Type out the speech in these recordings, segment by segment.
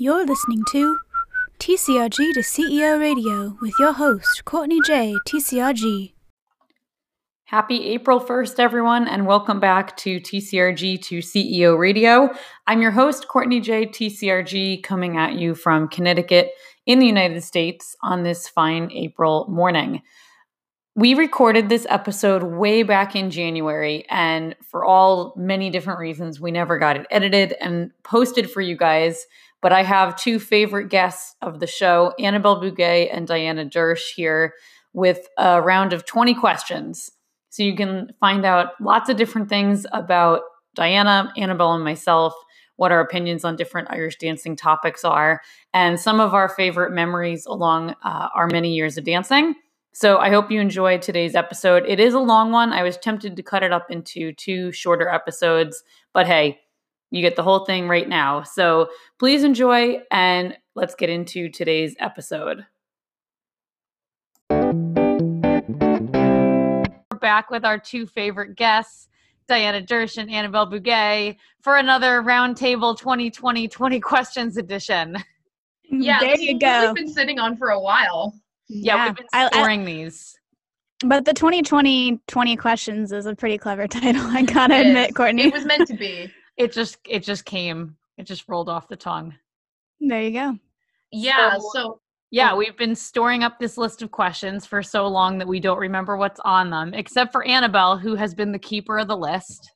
You're listening to TCRG to CEO Radio with your host, Courtney J. TCRG. Happy April 1st, everyone, and welcome back to TCRG to CEO Radio. I'm your host, Courtney J. TCRG, coming at you from Connecticut in the United States on this fine April morning. We recorded this episode way back in January, and for all many different reasons, we never got it edited and posted for you guys. But I have two favorite guests of the show, Annabelle Bugay and Diana Dersch, here with a round of 20 questions. So you can find out lots of different things about Diana, Annabelle, and myself, what our opinions on different Irish dancing topics are, and some of our favorite memories along uh, our many years of dancing. So I hope you enjoyed today's episode. It is a long one. I was tempted to cut it up into two shorter episodes, but hey, you get the whole thing right now. So please enjoy and let's get into today's episode. We're back with our two favorite guests, Diana Dersch and Annabelle Bugay, for another Roundtable 2020 20 Questions edition. Yeah, there you go. We've been sitting on for a while. Yeah, Yeah, we've been I- I- storing these. But the 2020 20 questions is a pretty clever title, I gotta It admit, is. Courtney. It was meant to be. It just it just came. It just rolled off the tongue. there you go. Yeah, So- so oh. Yeah, we've been storing up this list of questions for so long that we don't remember what's on them, except for Annabelle, who has been the keeper of the list.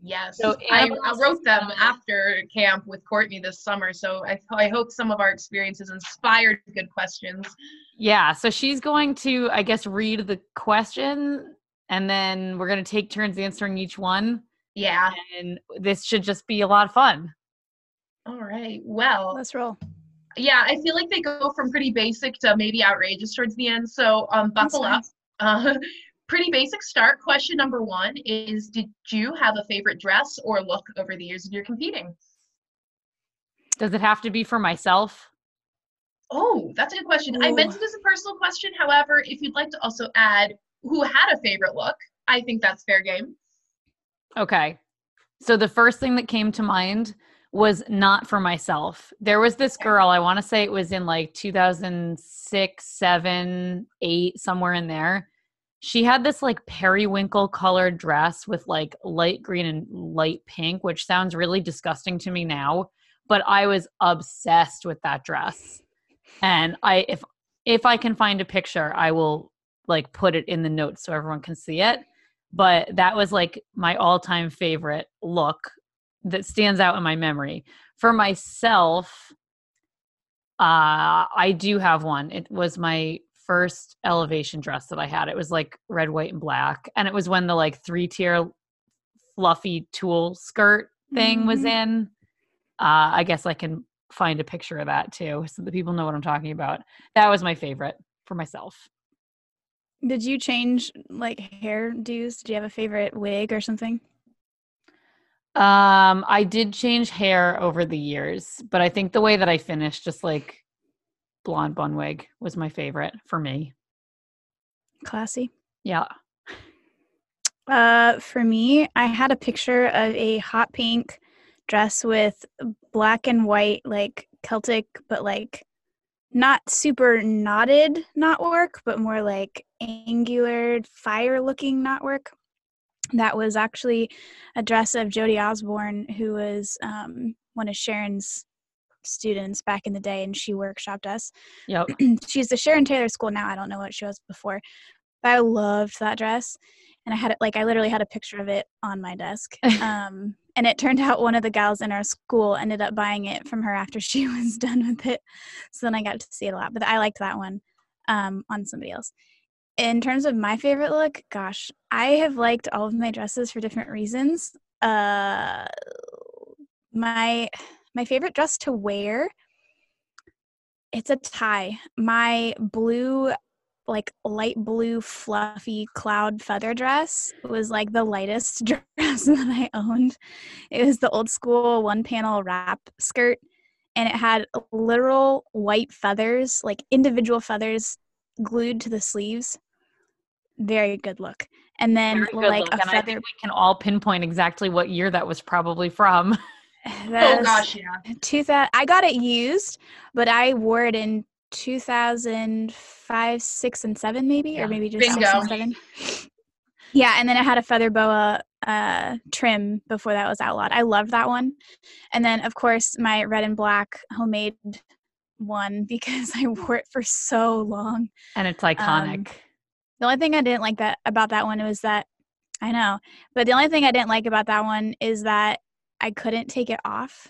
yes. So I, I wrote them after camp with Courtney this summer, so I, I hope some of our experiences inspired good questions. Yeah, so she's going to, I guess, read the question and then we're going to take turns answering each one. Yeah. And this should just be a lot of fun. All right. Well, Let's roll. yeah, I feel like they go from pretty basic to maybe outrageous towards the end. So um, buckle up. Uh, pretty basic start. Question number one is Did you have a favorite dress or look over the years of your competing? Does it have to be for myself? Oh, that's a good question. I meant it as a personal question. However, if you'd like to also add who had a favorite look, I think that's fair game. Okay. So the first thing that came to mind was not for myself. There was this girl, I want to say it was in like 2006, 7, 8, somewhere in there. She had this like periwinkle colored dress with like light green and light pink, which sounds really disgusting to me now, but I was obsessed with that dress. And I if if I can find a picture, I will like put it in the notes so everyone can see it but that was like my all-time favorite look that stands out in my memory. For myself uh i do have one. It was my first elevation dress that i had. It was like red white and black and it was when the like three tier fluffy tulle skirt thing was Mhm. in. Uh i guess i can find a picture of that too so that people know what i'm talking about. That was my favorite for myself Did you change like hairdos? Did you have a favorite wig or something? Um, I did change hair over the years, but I think the way that I finished, just like blonde bun wig, was my favorite for me. Classy. Yeah. Uh, for me, I had a picture of a hot pink dress with black and white, like Celtic, but like not super knotted knotwork, but more like angular, fire looking knotwork. That was actually a dress of Jodie Osborne, who was um, one of Sharon's students back in the day, and she workshopped us. Yep. she's the Sharon Taylor School now. I don't know what she was before, but I loved that dress, and I had it like I literally had a picture of it on my desk. Um, and it turned out one of the gals in our school ended up buying it from her after she was done with it. So then I got to see it a lot. But I liked that one um, on somebody else. In terms of my favorite look, gosh, I have liked all of my dresses for different reasons. Uh, my my favorite dress to wear it's a tie. My blue, like light blue, fluffy cloud feather dress was like the lightest dress that I owned. It was the old school one panel wrap skirt, and it had literal white feathers, like individual feathers glued to the sleeves. Very good look. And then like look, a and I feather think we can all pinpoint exactly what year that was probably from. oh That's gosh, yeah. 2000 I got it used, but I wore it in 2005, 6 and 7 maybe Yeah. or maybe just 6 and 7. Yeah, and then I had a feather boa uh trim before that was outlawed. I loved that one. And then of course my red and black homemade one because I wore it for so long. And it's iconic. The only thing I didn't like that about that one was that I know, but the only thing I didn't like about that one is that I couldn't take it off.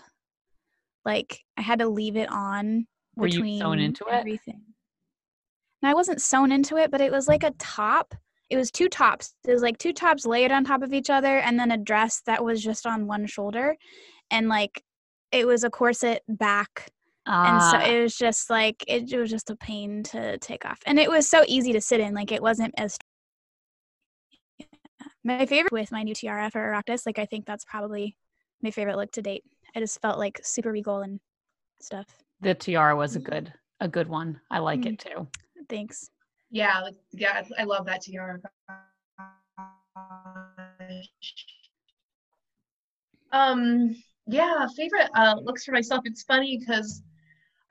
Like I had to leave it on Were you between sewn into it? everything. And I wasn't sewn into it, but it was like a top. It was two tops. It was like two tops layered on top of each other, and then a dress that was just on one shoulder, and like it was a corset back and so Ah, it was just like it, it was just a pain to take off and it was so easy to sit in like it wasn't as Yeah. my favorite with my new tiara for Oireachtas, like i think that's probably my favorite look to date i just felt like super regal and stuff the tiara was a good a good one. I like Mm. it too. thanks Yeah, like, yeah, I love that tiara. Um, yeah, favorite uh looks for myself. It's funny because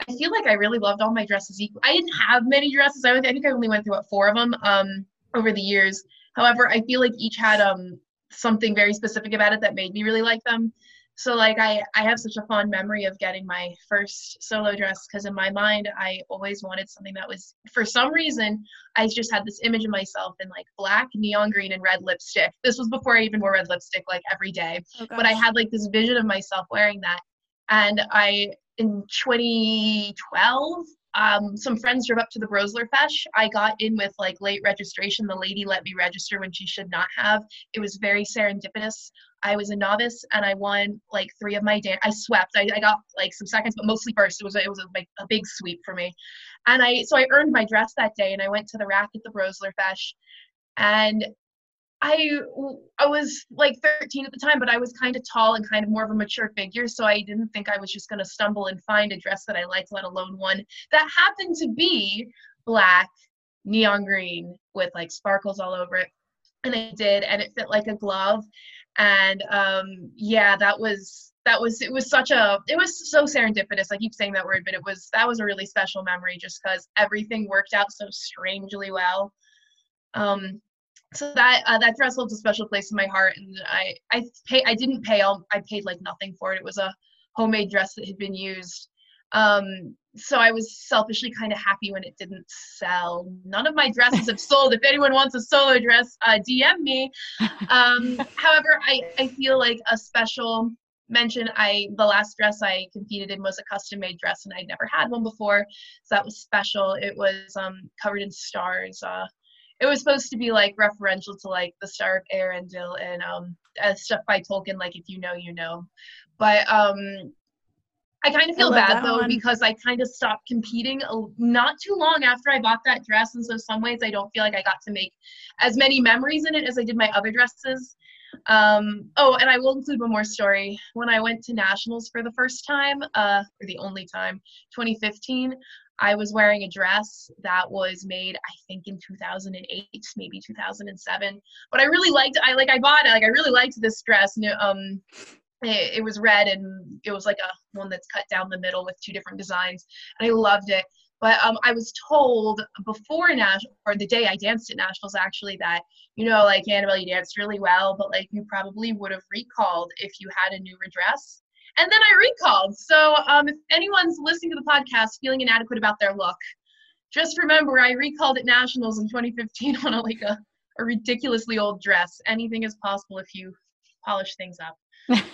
I feel like I really loved all my dresses equal. I didn't have many dresses. I, I think I only went through what four of them um over the years. However, I feel like each had um something very specific about it that made me really like them. So like I I have such a fond memory of getting my first solo dress because in my mind I always wanted something that was for some reason I just had this image of myself in like black, neon green, and red lipstick. This was before I even wore red lipstick like every day oh, but I had like this vision of myself wearing that. And I, in 2012, um, some friends drove up to the Brosler Fesh. I got in with like late registration. The lady let me register when she should not have. It was very serendipitous. I was a novice and I won like three of my dance. I swept. I, I got like some seconds, but mostly first. It was it was a, like a big sweep for me. And I so I earned my dress that day and I went to the rack at the Brosler Fesh. And I I was like 13 at the time, but I was kind of tall and kind of more of a mature figure, so I didn't think I was just going to stumble and find a dress that I liked, let alone one that happened to be black, neon green with like sparkles all over it. And I did, and it fit like a glove. And um, yeah, that was that was it was such a it was so serendipitous. I keep saying that word, but it was that was a really special memory just because everything worked out so strangely well. Um, so that uh, that dress holds a special place in my heart and i i pay i didn't pay all i paid like nothing for it. It was a homemade dress that had been used. Um so i was selfishly kind of happy when it didn't sell. None of my dresses have sold. If anyone wants a solo dress uh, dm me. Um however i i feel like a special mention i the last dress i competed in was a custom made dress and i'd never had one before. So that was special. It was um covered in stars uh it was supposed to be like referential to like the Star of Eärendil and um uh, stuff by Tolkien, like if you know, you know. But um I kind of feel bad though one. because I kind of stopped competing a- not too long after I bought that dress, and so some ways I don't feel like I got to make as many memories in it as I did my other dresses. Um, oh, and I will include one more story. When I went to nationals for the first time, uh, or the only time, 2015, I was wearing a dress that was made, I think, in 2008, maybe 2007. But I really liked. I like. I bought it. Like, I really liked this dress. And um, it, it was red and it was like a one that's cut down the middle with two different designs, and I loved it. But um, I was told before national or the day I danced at nationals actually that you know like Annabelle you danced really well, but like you probably would have recalled if you had a newer dress. And then I recalled. So um, if anyone's listening to the podcast feeling inadequate about their look, just remember I recalled at nationals in 2015 on a, like a, a ridiculously old dress. Anything is possible if you polish things up.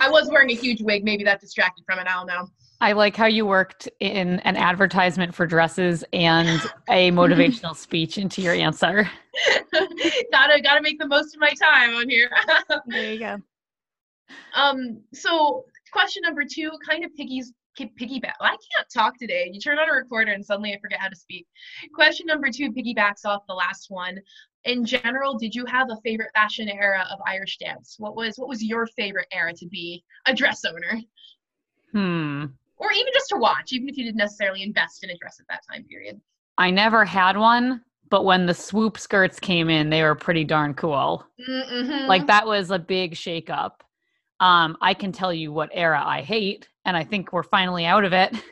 I was wearing a huge wig. Maybe that distracted from it. I don't know. I like how you worked in an advertisement for dresses and a motivational speech into your answer. gotta gotta make the most of my time on here. there you go um. So question number two kind of piggies piggyback. I can't talk today. You turn on a recorder and suddenly I forget how to speak. Question number two piggybacks off the last one. In general, did you have a favorite fashion era of Irish dance? What was what was your favorite era to be a dress owner? Hmm. or even just to watch, even if you didn't necessarily invest in a dress at that time period. I never had one, but when the swoop skirts came in, they were pretty darn cool. Mm-hmm. Like that was a big shakeup. Um, I can tell you what era I hate, and I think we're finally out of it.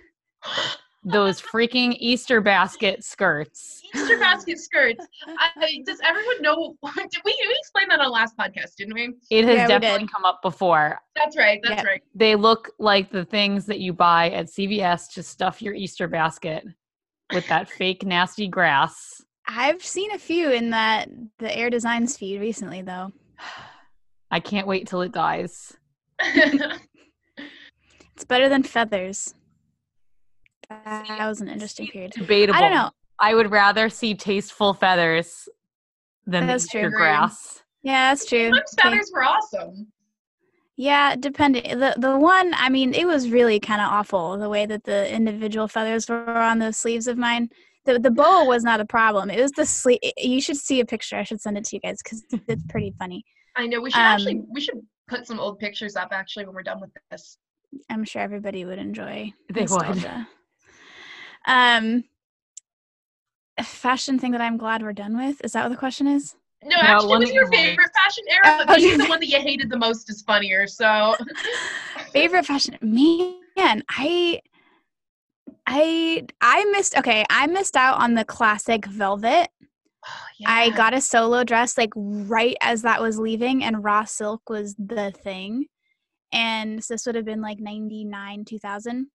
Those freaking Easter basket skirts. Easter basket skirts. I, does everyone know? Did we, we explain that on last podcast? Didn't we? It has Yeah, definitely come up before. That's right. That's Yeah. right. They look like the things that you buy at CVS to stuff your Easter basket with that fake nasty grass. I've seen a few in that the Air Designs feed recently, though. I can't wait till it dies. It's better than feathers. That was an interesting period. Debatable. I don't know. I would rather see tasteful feathers than the That's Easter true. grass. Yeah, that's true. Sometimes Okay. feathers were awesome. Yeah, depending. The the one, I mean, it was really kind of awful the way that the individual feathers were on the sleeves of mine. The the bow was not a problem. It was the sleeve. You should see a picture. I should send it to you guys because it's pretty funny. I know we should actually Um, we should put some old pictures up actually when we're done with this. I'm sure everybody would enjoy. They would. nostalgia. Um, a fashion thing that I'm glad we're done with. Is that what the question is? No, No, actually, one it was your you liked. favorite fashion era, but Oh, maybe you the one that you hated the most is funnier. So favorite fashion man i i i missed okay i missed out on the classic velvet i Yeah. got a solo dress like right as that was leaving and raw silk was the thing and so this would have been like 99 2000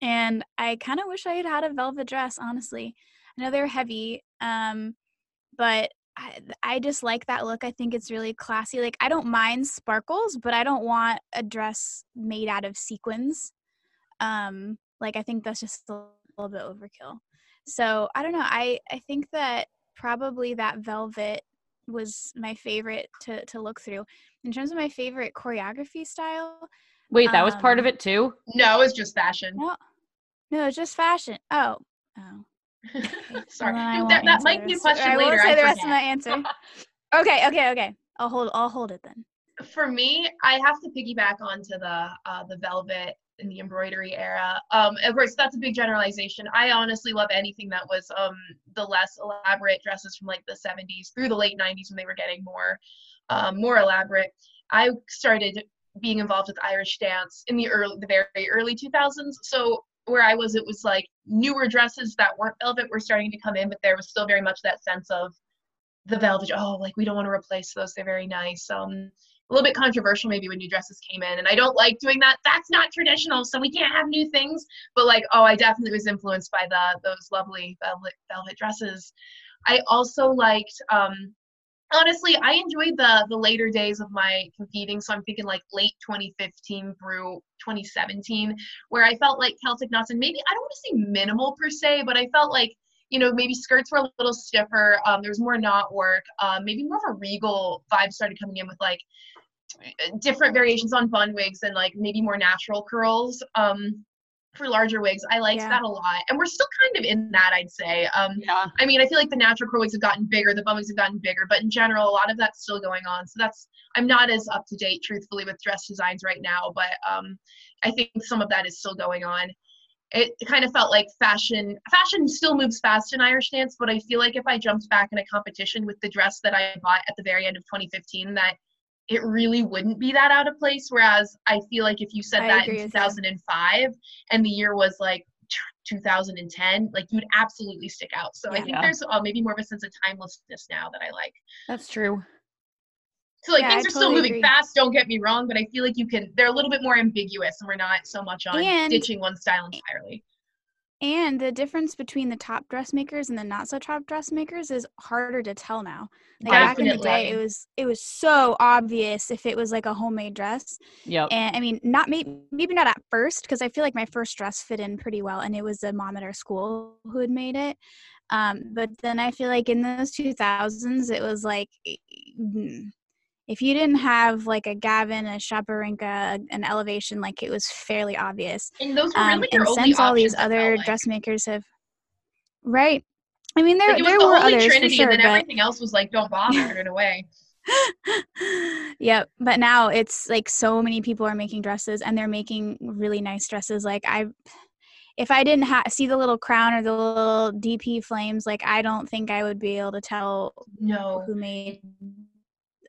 and i kind of wish i had had a velvet dress honestly i know they're heavy um but I, I just like that look. I think it's really classy. Like I don't mind sparkles, but I don't want a dress made out of sequins. Um, like I think that's just a little bit overkill. So I don't know. I I think that probably that velvet was my favorite to to look through. In terms of my favorite choreography style, Wait, that was part of Um, it too? no, it's just fashion. no, no, it's just fashion. Oh, oh. Sorry, Well, that, that might be a rest- question I later. won't say I the rest of my answer. okay, okay, okay. I'll hold. I'll hold it then. for me, I have to piggyback onto the uh, the velvet and the embroidery era. Um, of course, that's a big generalization. I honestly love anything that was um, the less elaborate dresses from like the 70s through the late 90s when they were getting more um, more elaborate. I started being involved with Irish dance in the early the very early 2000s. So where I was, it was like newer dresses that weren't velvet were starting to come in, but there was still very much that sense of the velvet. Oh, like we don't want to replace those; they're very nice. Um, a little bit controversial maybe when new dresses came in and i don't like doing that that's not traditional so we can't have new things but like oh i definitely was influenced by the those lovely velvet velvet dresses i also liked um honestly i enjoyed the the later days of my competing so i'm thinking like late 2015 through 2017 where i felt like celtic knots and maybe i don't want to say minimal per se but i felt like you know, maybe skirts were a little stiffer. Um, there was more knot work. Um, maybe more of a regal vibe started coming in with like different variations on bun wigs and like maybe more natural curls um, for larger wigs. I liked Yeah. that a lot, and we're still kind of in that, I'd say. Um, Yeah. I mean, I feel like the natural curl wigs have gotten bigger, the bun wigs have gotten bigger, but in general, a lot of that's still going on. So that's I'm not as up to date, truthfully, with dress designs right now, but um, I think some of that is still going on. It kind of felt like fashion. Fashion still moves fast in Irish dance, but I feel like if I jumped back in a competition with the dress that I bought at the very end of 2015, that it really wouldn't be that out of place. Whereas I feel like if you said I that in with you. 2005 and the year was like 2010, like you'd absolutely stick out. So I think there's uh, maybe more of a sense of timelessness now that I like. That's true. So like Yeah, things I are still moving agree. fast. Don't get me wrong, but I feel like you can. They're a little bit more ambiguous, and we're not so much on And- ditching one style entirely. And the difference between the top dressmakers and the not so top dressmakers is harder to tell now. Like back in the day, it was it was so obvious if it was like a homemade dress. Yep. And I mean, not maybe maybe not at first because I feel like my first dress fit in pretty well, and it was a mom at our school who had made it. Um, but then I feel like in those two thousands, it was like mm, if you didn't have like a Gavin, a Siopa Rince, an Elevation, like it was fairly obvious. And those were Um, really your and since all these other like. dressmakers have, right? I mean, there Like, there the were others trinity, for sure, and then but everything else was like, don't bother in a way. yep. But now it's like so many people are making dresses, and they're making really nice dresses. Like I, if I didn't ha- see the little crown or the little DP flames, like I don't think I would be able to tell No, who made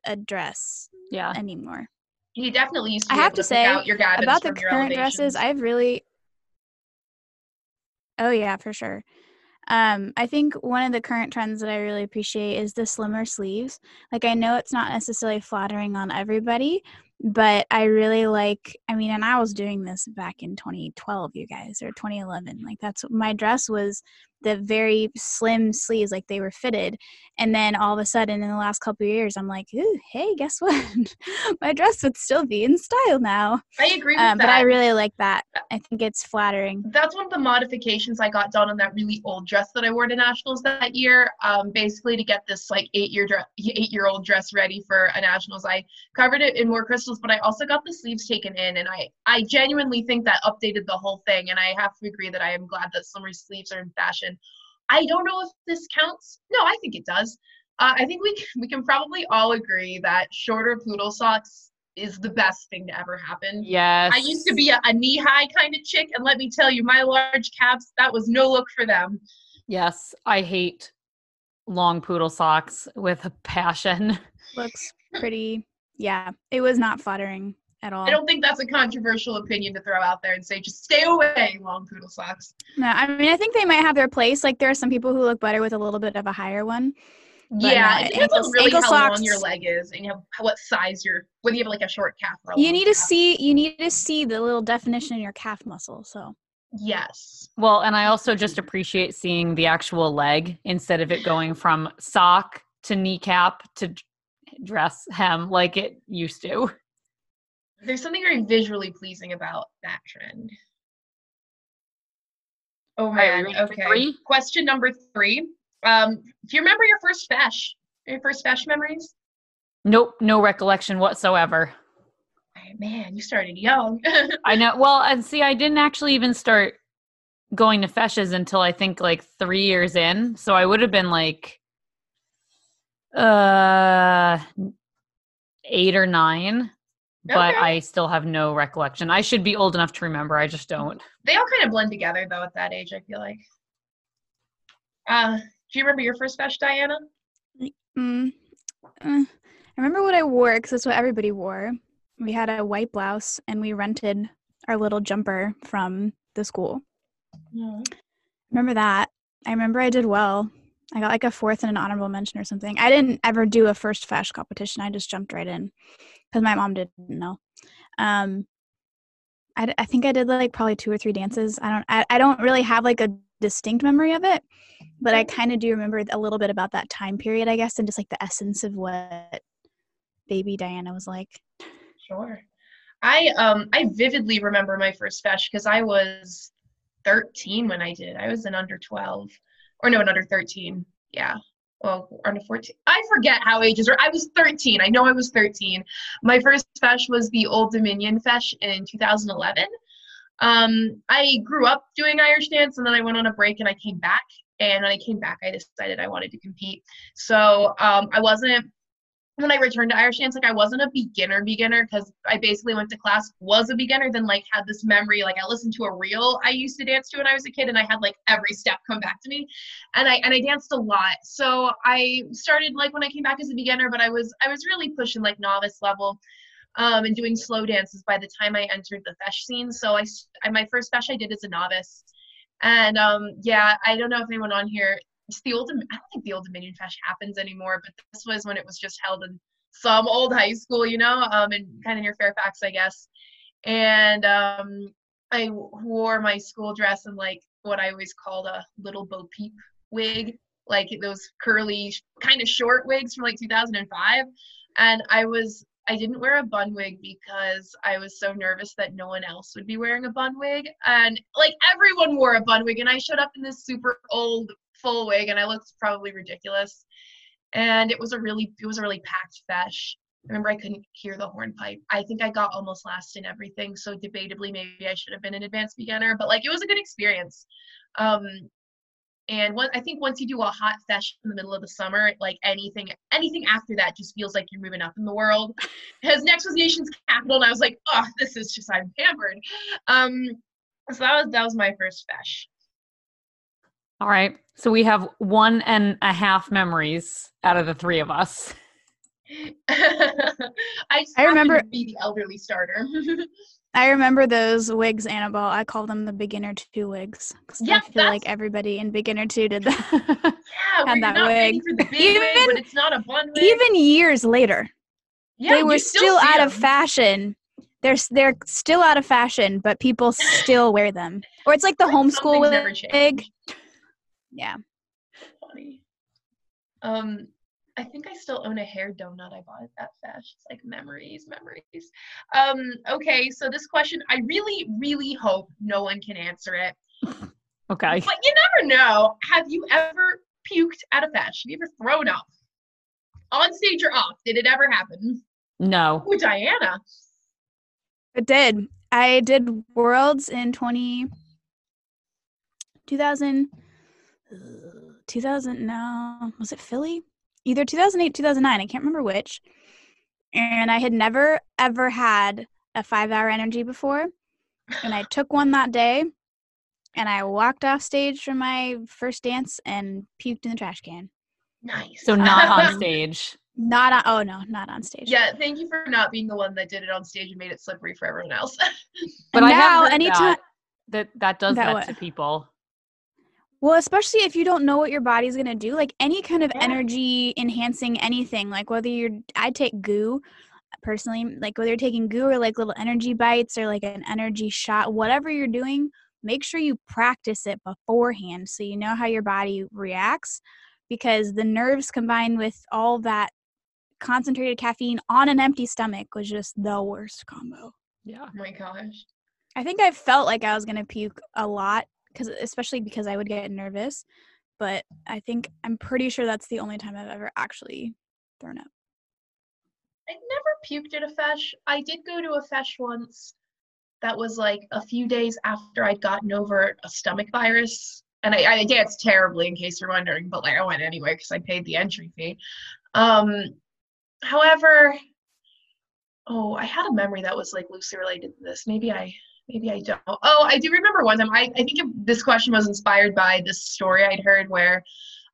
a dress Yeah. anymore. You definitely used to I be have able to pick say, out your gabbins about the your current dresses i've really oh yeah for sure um i think one of the current trends that i really appreciate is the slimmer sleeves like i know it's not necessarily flattering on everybody but i really like i mean and i was doing this back in 2012 you guys or 2011 like that's my dress was the very slim sleeves like they were fitted and then all of a sudden in the last couple of years i'm like Ooh, hey guess what my dress would still be in style now I agree with um, that. but I really like that. I think it's flattering. that's one of the modifications I got done on that really old dress that I wore to nationals that year. Um, basically to get this like eight year dress, eight year old dress ready for a nationals, I covered it in more crystals, but I also got the sleeves taken in, and I I genuinely think that updated the whole thing. And I have to agree that I am glad that slimmer sleeves are in fashion. I don't know if this counts. No, I think it does. Uh, I think we can, we can probably all agree that shorter poodle socks is the best thing to ever happen. Yes. I used to be a, a knee high kind of chick, and let me tell you, my large calves, that was no look for them. Yes, I hate long poodle socks with a passion. Looks pretty. Yeah, it was not flattering at all. I don't think that's a controversial opinion to throw out there and say, just stay away, long poodle socks. No, I mean I think they might have their place. Like there are some people who look better with a little bit of a higher one. Yeah, no, it depends on really how ankle long your leg is and you have what size your whether you have like a short calf or a You long need to see. You need to see the little definition in your calf muscle. So Yes. Well, and I also just appreciate seeing the actual leg instead of it going from sock to kneecap to dress hem like it used to. There's something very visually pleasing about that trend. Oh man. you ready for Okay. three? Question number three. Um, do you remember your first fesh? Your first fesh memories? Nope, no recollection whatsoever. Man, you started young. I know. Well, and see, I didn't actually even start going to feshes until I think like three years in. So I would have been like uh eight or nine, but Okay. I still have no recollection. I should be old enough to remember. I just don't. they all kind of blend together though at that age, I feel like. Uh, do you remember your first fesh, Diana? mm, uh, I remember what I wore because that's what everybody wore. We had a white blouse and we rented our little jumper from the school. Remember that? I remember I did well. I got like a fourth and an honorable mention or something. I didn't ever do a first fesh competition. I just jumped right in because my mom didn't know. Um, I, I think I did like probably two or three dances. I don't I, I don't really have like a distinct memory of it, but I kind of do remember a little bit about that time period, I guess, and just like the essence of what baby Diana was like. Sure. I um I vividly remember my first fesh because I was 13 when I did. I was an under 12, or no, an under 13. Yeah. Well, under 14. I forget how ages are. I was 13. I know I was 13. My first fesh was the Old Dominion fesh in 2011. Um, I grew up doing Irish dance, and then I went on a break, and I came back. And when I came back, I decided I wanted to compete. So um, I wasn't when I returned to Irish dance, like I wasn't a beginner beginner because I basically went to class, was a beginner, then like had this memory, like I listened to a reel I used to dance to when I was a kid and I had like every step come back to me. And I and I danced a lot. So I started like when I came back as a beginner, but I was I was really pushing like novice level. Um, and doing slow dances by the time I entered the fesh scene. So I, I my first fesh I did as a novice, and um, yeah, I don't know if anyone on here the old I don't think the old Dominion Fesh happens anymore, but this was when it was just held in some old high school, you know, um, and kind of near Fairfax, I guess. And um, I wore my school dress and like what I always called a little Bo Peep wig, like those curly, kind of short wigs from like 2005. And I was I didn't wear a bun wig because I was so nervous that no one else would be wearing a bun wig. And like everyone wore a bun wig, and I showed up in this super old full wig and I looked probably ridiculous. And it was a really it was a really packed fesh. I remember I couldn't hear the hornpipe. I think I got almost last in everything, so debatably maybe I should have been an advanced beginner, but like it was a good experience. Um and one, I think once you do a hot fesh in the middle of the summer, like anything anything after that just feels like you're moving up in the world. Because next was Nation's Capital, and I was like, oh, this is just I'm pampered. Um, so that was that was my first fesh. All right. So we have one and a half memories out of the three of us. I I, I remember- to be the elderly starter. I remember those wigs, Annabelle. I call them the beginner two wigs because Yeah, I feel like everybody in beginner two did that. yeah, where Had that wig. for wig, Even- it's not a bun wig. Even years later, yeah, they you were still, see out of fashion. They're they're still out of fashion, but people still wear them. Or it's like the Like homeschool something's never wig. Changed. Yeah. Funny. Um, I think I still own a hair donut I bought at Fesh. It's like memories, memories. Um, okay, so this question, I really, really hope no one can answer it. Okay. But you never know. Have you ever puked at a Fesh? Have you ever thrown up? On stage or off? Did it ever happen? No. Ooh, Diana. It did. I did Worlds in 20, 2000, uh, 2000, no, was it Philly? Either 2008, 2009, I can't remember which. And I had never, ever had a five hour energy before. And I took one that day and I walked off stage from my first dance and puked in the trash can. Nice. So not on stage. Not on, oh no, not on stage. Yeah, thank you for not being the one that did it on stage and made it slippery for everyone else. But And I now, have heard anytime, that, that that does That that, to people. Well, especially if you don't know what your body's gonna do, like any kind of Yeah. energy enhancing anything, like whether you're, I take goo personally, like whether you're taking goo or like little energy bites or like an energy shot, whatever you're doing, make sure you practice it beforehand so you know how your body reacts because the nerves combined with all that concentrated caffeine on an empty stomach was just the worst combo. Yeah. oh my gosh. I think I felt like I was gonna puke a lot because, especially because I would get nervous. But I think I'm pretty sure that's the only time I've ever actually thrown up. I never puked at a fesh. I did go to a fesh once that was like a few days after I'd gotten over a stomach virus. And I, I danced terribly in case you're wondering, but like I went anyway because I paid the entry fee. Um, however, oh, I had a memory that was like loosely related to this. Maybe I maybe I don't. Oh, I do remember one time. I, I think it, this question was inspired by this story I'd heard where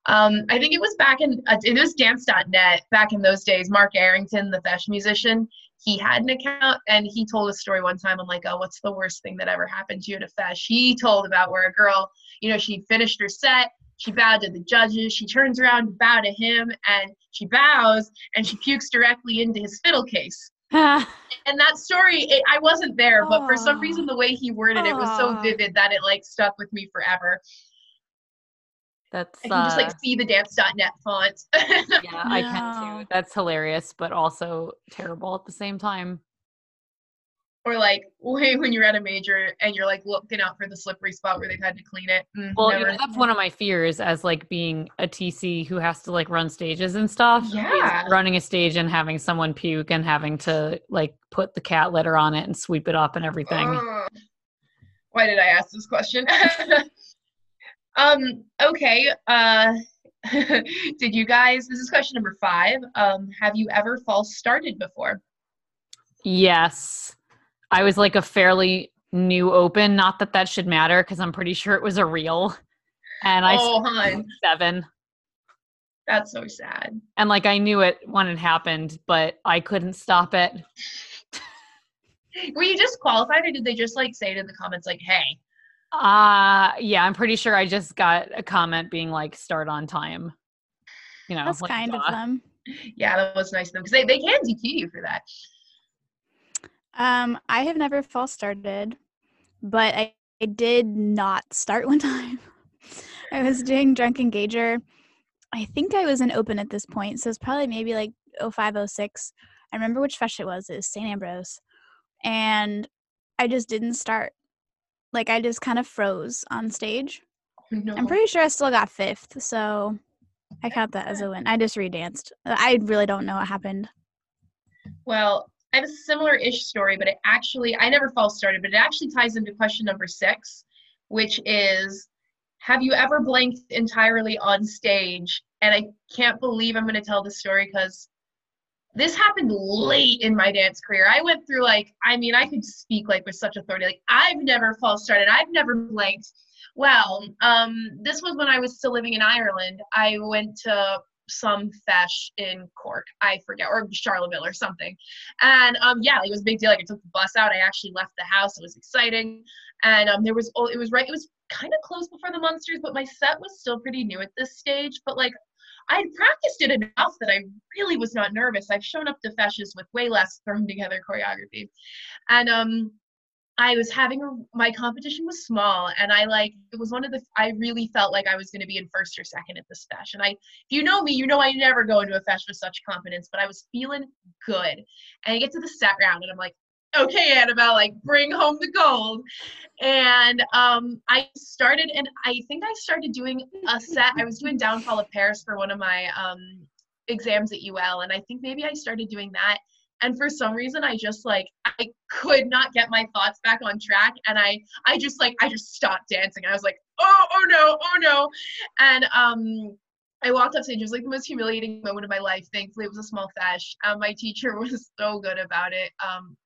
um, I think it was back in uh, it was dance.net back in those days. Mark Arrington, the Fesh musician, he had an account and he told a story one time. I'm like, oh, what's the worst thing that ever happened to you at a Fesh? He told about where a girl, you know, she finished her set, she bowed to the judges, she turns around to bow to him, and she bows and she pukes directly into his fiddle case. And that story, it, I wasn't there, but for some reason, the way he worded it was so vivid that it like stuck with me forever. That's I can just uh, like see the dance.net font. yeah, I can No. too. That's hilarious, but also terrible at the same time. Or like when when you're at a major and you're like looking out for the slippery spot where they've had to clean it. Mm, Well, you know, that's one of my fears as like being a TC who has to like run stages and stuff. Yeah. running a stage and having someone puke and having to like put the cat litter on it and sweep it up and everything. Ugh. Why did I ask this question? um, okay. Uh did you guys this is question number five. Um, have you ever false started before? Yes. I was like a fairly new open. Not that that should matter because I'm pretty sure it was a reel. And I oh started hon, at seven. that's so sad. And like I knew it when it happened, but I couldn't stop it. Were you just qualified or did they just like say it in the comments like, hey? Uh yeah, I'm pretty sure I just got a comment being like start on time. You know, That's like, kind of duh. them. Yeah, that was nice of them because they, they can DQ you for that. Um, I have never false started, but I, I did not start one time. I was doing Drunken Gauger. I think I was in open at this point, so it's probably maybe like 0506. I remember which fesh it was. It was St. Ambrose. And I just didn't start. Like I just kind of froze on stage. No. I'm pretty sure I still got fifth, so I count that as a win. I just redanced. I really don't know what happened. Well, I have a similar ish story, but it actually, I never false started, but it actually ties into question number six, which is Have you ever blanked entirely on stage? And I can't believe I'm going to tell this story because this happened late in my dance career. I went through, like, I mean, I could speak like with such authority. Like, I've never false started, I've never blanked. Well, um, this was when I was still living in Ireland. I went to some fesh in Cork, I forget, or Charleville or something. And um, yeah, it was a big deal. Like I took the bus out. I actually left the house. It was exciting. And um, there was, it was right. It was kind of close before the Munsters, but my set was still pretty new at this stage. But like I'd practiced it enough that I really was not nervous. I've shown up to feshes with way less thrown together choreography. And um I was having a, my competition was small and I like it was one of the I really felt like I was going to be in first or second at this fesh and I if you know me you know I never go into a fesh with such confidence but I was feeling good. And I get to the set round and I'm like okay annabelle like bring home the gold. And um i started and i think i started doing a set i was doing downfall of paris for one of my um exams at ul and i think maybe i started doing that and for some reason i just like i could not get my thoughts back on track and i i just like i just stopped dancing i was like oh oh no oh no and um I walked up stage. It was like the most humiliating moment of my life. Thankfully, it was a small fesh. Um, my teacher was so good about it. Um,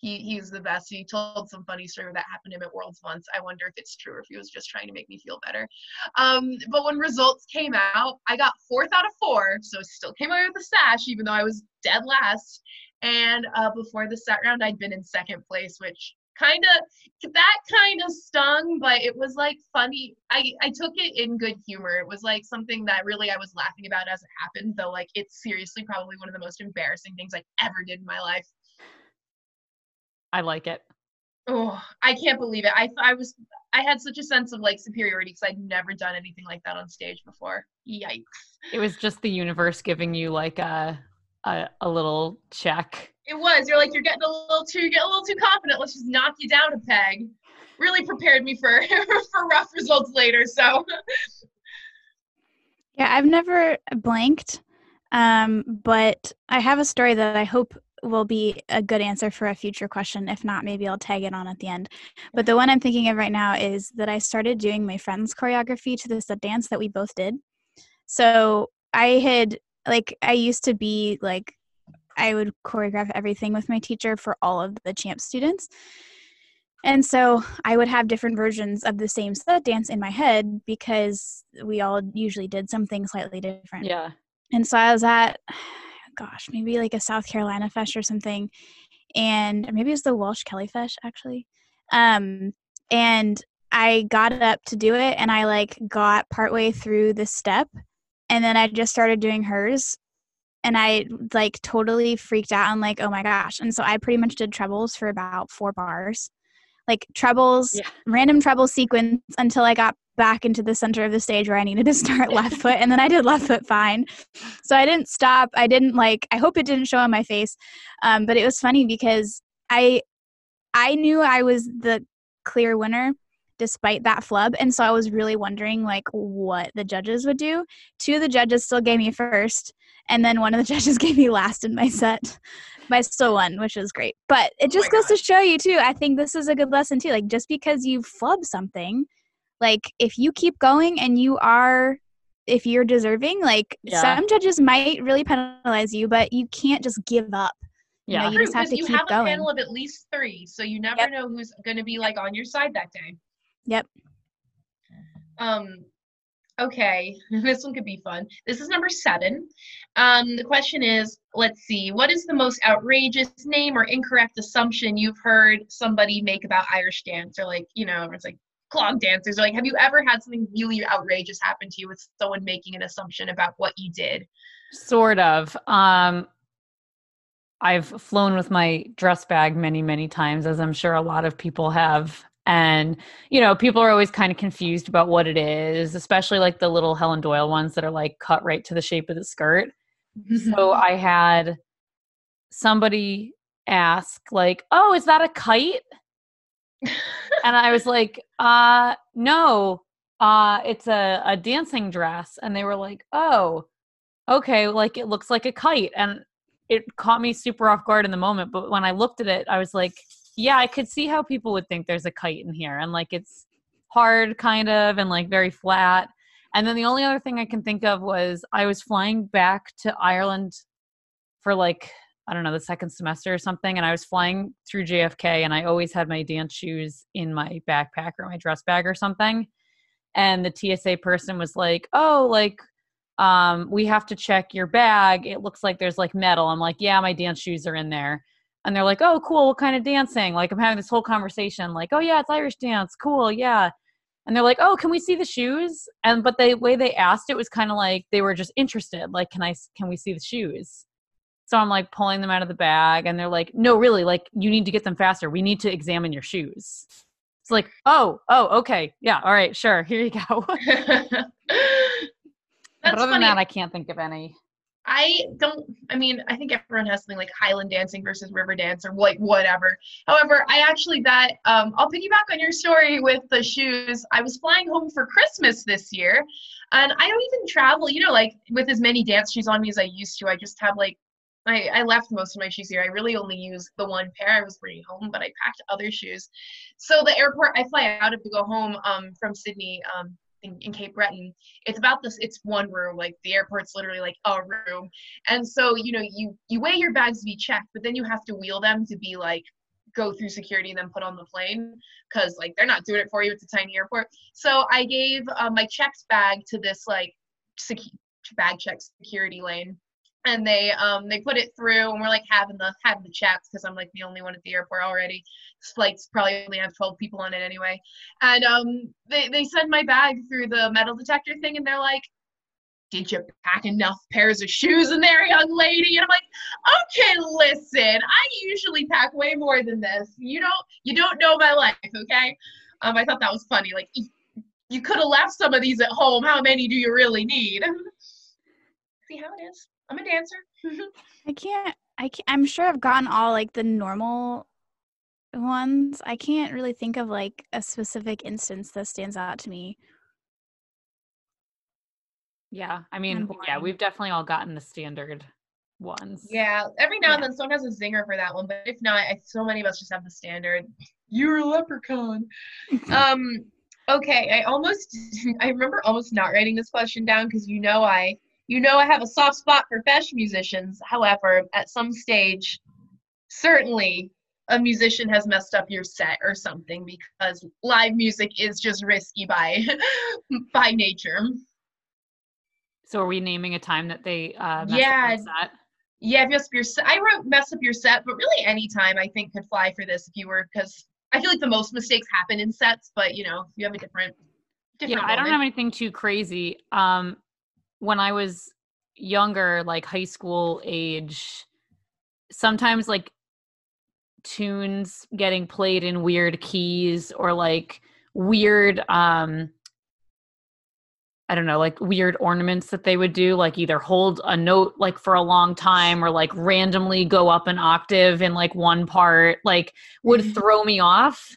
he he's the best. He told some funny story that happened to him at Worlds once. I wonder if it's true or if he was just trying to make me feel better. Um, but when results came out, I got fourth out of four, so still came away with a sash, even though I was dead last. And uh, before the set round, I'd been in second place, which kind of that kind of stung, but it was like funny. I I took it in good humor. It was like something that really I was laughing about as it happened, though. Like it's seriously probably one of the most embarrassing things I ever did in my life. I like it. Oh, I can't believe it. I I was I had such a sense of like superiority because I'd never done anything like that on stage before. Yikes. It was just the universe giving you like a a, a little check. It was. You're like you're getting a little too you get a little too confident. Let's just knock you down a peg. Really prepared me for for rough results later. So Yeah, I've never blanked. Um, but I have a story that I hope will be a good answer for a future question. If not, maybe I'll tag it on at the end. But the one I'm thinking of right now is that I started doing my friend's choreography to this dance that we both did. So I had, like, I used to be like, I would choreograph everything with my teacher for all of the champ students. And so I would have different versions of the same set dance in my head because we all usually did something slightly different. Yeah. And so I was at gosh, maybe like a South Carolina Fesh or something. And maybe it was the Walsh Kelly Fesh actually. Um, and I got up to do it and I like got partway through the step and then I just started doing hers and I like totally freaked out I'm like, oh my gosh. And so I pretty much did trebles for about four bars. Like trebles, yeah. random treble sequence until I got back into the center of the stage where I needed to start left foot and then I did left foot fine. So I didn't stop. I didn't like I hope it didn't show on my face. Um, but it was funny because I I knew I was the clear winner despite that flub and so I was really wondering like what the judges would do. Two of the judges still gave me first and then one of the judges gave me last in my set. But I still won, which was great. But it oh just oh goes God. to show you too. I think this is a good lesson too. Like just because you flub something like if you keep going and you are if you're deserving like yeah. some judges might really penalize you but you can't just give up yeah you, know, you just have to you keep have a going. panel of at least three so you never yep. know who's going to be like on your side that day yep. Um okay this one could be fun. This is number seven. Um the question is let's see what is the most outrageous name or incorrect assumption you've heard somebody make about irish dance? Or like you know it's like clog dancers. Or like have you ever had something really outrageous happen to you with someone making an assumption about what you did? Sort of. Um i've flown with my dress bag many many times as i'm sure a lot of people have and you know people are always kind of confused about what it is especially like the little helen doyle ones that are like cut right to the shape of the skirt so i had somebody ask like oh is that a kite and I was like, uh, no, uh, it's a, a dancing dress. And they were like, oh, okay, like it looks like a kite. And it caught me super off guard in the moment. But when I looked at it, I was like, yeah, I could see how people would think there's a kite in here. And like it's hard, kind of, and like very flat. And then the only other thing I can think of was I was flying back to Ireland for like I don't know, the second semester or something. And I was flying through JFK and I always had my dance shoes in my backpack or my dress bag or something. And the TSA person was like, oh, like, um, we have to check your bag. It looks like there's like metal. I'm like, yeah, my dance shoes are in there. And they're like, oh, cool. What kind of dancing? Like, I'm having this whole conversation, like, oh, yeah, it's Irish dance. Cool. Yeah. And they're like, oh, can we see the shoes? And, but the way they asked it was kind of like they were just interested. Like, can I, can we see the shoes? So I'm like pulling them out of the bag and they're like, no, really, like, you need to get them faster. We need to examine your shoes. It's like, oh, oh, okay. Yeah. All right. Sure. Here you go. but other than that, I can't think of any. I don't. I mean, I think everyone has something like Highland dancing versus Riverdance or like whatever. However, I actually that um, I'll piggyback on your story with the shoes. I was flying home for Christmas this year, and I don't even travel. You know, like with as many dance shoes on me as I used to. I just have like I, I left most of my shoes here. I really only used the one pair I was bringing home, but I packed other shoes. So the airport I fly out of to go home um, from Sydney um, in, in, Cape Breton, it's about this. It's one room. Like the airport's literally like a room, and so you know you you weigh your bags to be checked, but then you have to wheel them to be like go through security and then put on the plane because like they're not doing it for you. It's a tiny airport. So I gave uh, my checked bag to this like bag check security lane and they um they put it through and we're like having the having the chats because i'm like the only one at the airport already. Flight's probably only have 12 people on it anyway. And um they, they send my bag through the metal detector thing and they're like did you pack enough pairs of shoes in there young lady? And i'm like okay listen i usually pack way more than this. You don't you don't know my life okay? Um i thought that was funny like you could have left some of these at home. How many do you really need? See how it is I'm a dancer. I can't. I can't, I'm sure I've gotten all like the normal ones. I can't really think of like a specific instance that stands out to me. Yeah, I mean, yeah, we've definitely all gotten the standard ones. Yeah, every now yeah. and then someone has a zinger for that one, but if not, I, so many of us just have the standard. You're a leprechaun. um, okay, I almost, I remember almost not writing this question down because you know I you know I have a soft spot for feis musicians. However, at some stage, certainly a musician has messed up your set or something because live music is just risky by by nature. So are we naming a time that they uh yeah yeah if you mess up your set I wrote mess up your set but really any time I think could fly for this if you were because I feel like the most mistakes happen in sets but you know you have a different, different yeah moment. I don't have anything too crazy um when I was younger, like high school age, sometimes like tunes getting played in weird keys or like weird um I don't know, like weird ornaments that they would do, like either hold a note like for a long time or like randomly go up an octave in like one part, like would mm-hmm. throw me off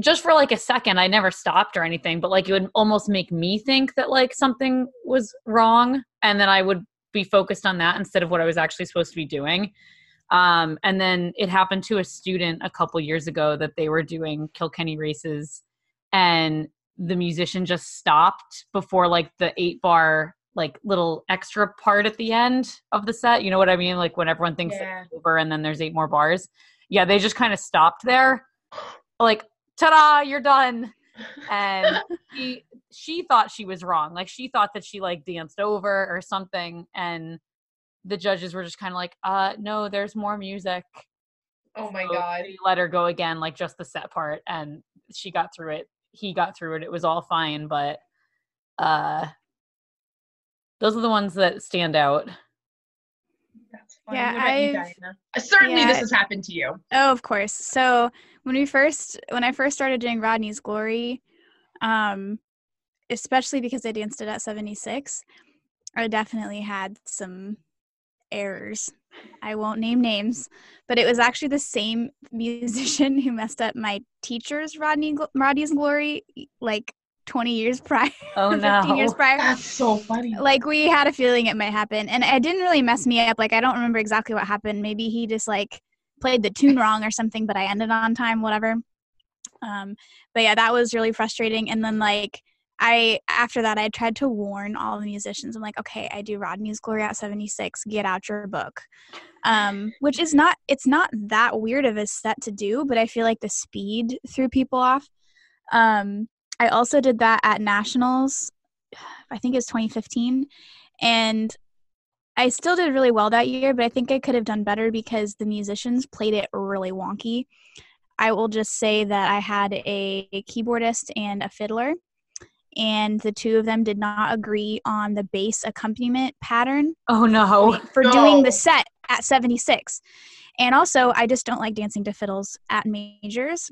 just for like a second i never stopped or anything but like it would almost make me think that like something was wrong and then i would be focused on that instead of what i was actually supposed to be doing. Um, and then it happened to a student a couple years ago that they were doing kilkenny races and the musician just stopped before like the eight bar like little extra part at the end of the set you know what i mean? Like when everyone thinks yeah. it's over and then there's eight more bars. Yeah they just kind of stopped there. Like ta-da you're done. And she she thought she was wrong. Like she thought that she like danced over or something and the judges were just kind of like uh no there's more music. Oh my so god. let her go again like just the set part and she got through it. He got through it. It was all fine but uh those are the ones that stand out. That's funny. Yeah, I certainly yeah, this has happened to you. Oh, of course. So when we first when I first started doing Rodney's Glory, um, especially because I danced it at 76, I definitely had some errors. I won't name names, but it was actually the same musician who messed up my teacher's Rodney Rodney's Glory like 20 years prior. Oh no. 15 years prior. That's so funny. Like we had a feeling it might happen. And it didn't really mess me up. Like I don't remember exactly what happened. Maybe he just like played the tune wrong or something, but I ended on time, whatever. Um, but yeah, that was really frustrating. And then like I after that I tried to warn all the musicians. I'm like, okay, I do Rodney's Glory at 76. Get out your book. Um, which is not it's not that weird of a set to do, but I feel like the speed threw people off. Um, I also did that at nationals. I think it was 2015, And I still did really well that year, but I think I could have done better because the musicians played it really wonky. I will just say that I had a, a keyboardist and a fiddler, and the two of them did not agree on the bass accompaniment pattern. Oh no! For No. doing the set at 76. And also, I just don't like dancing to fiddles at majors.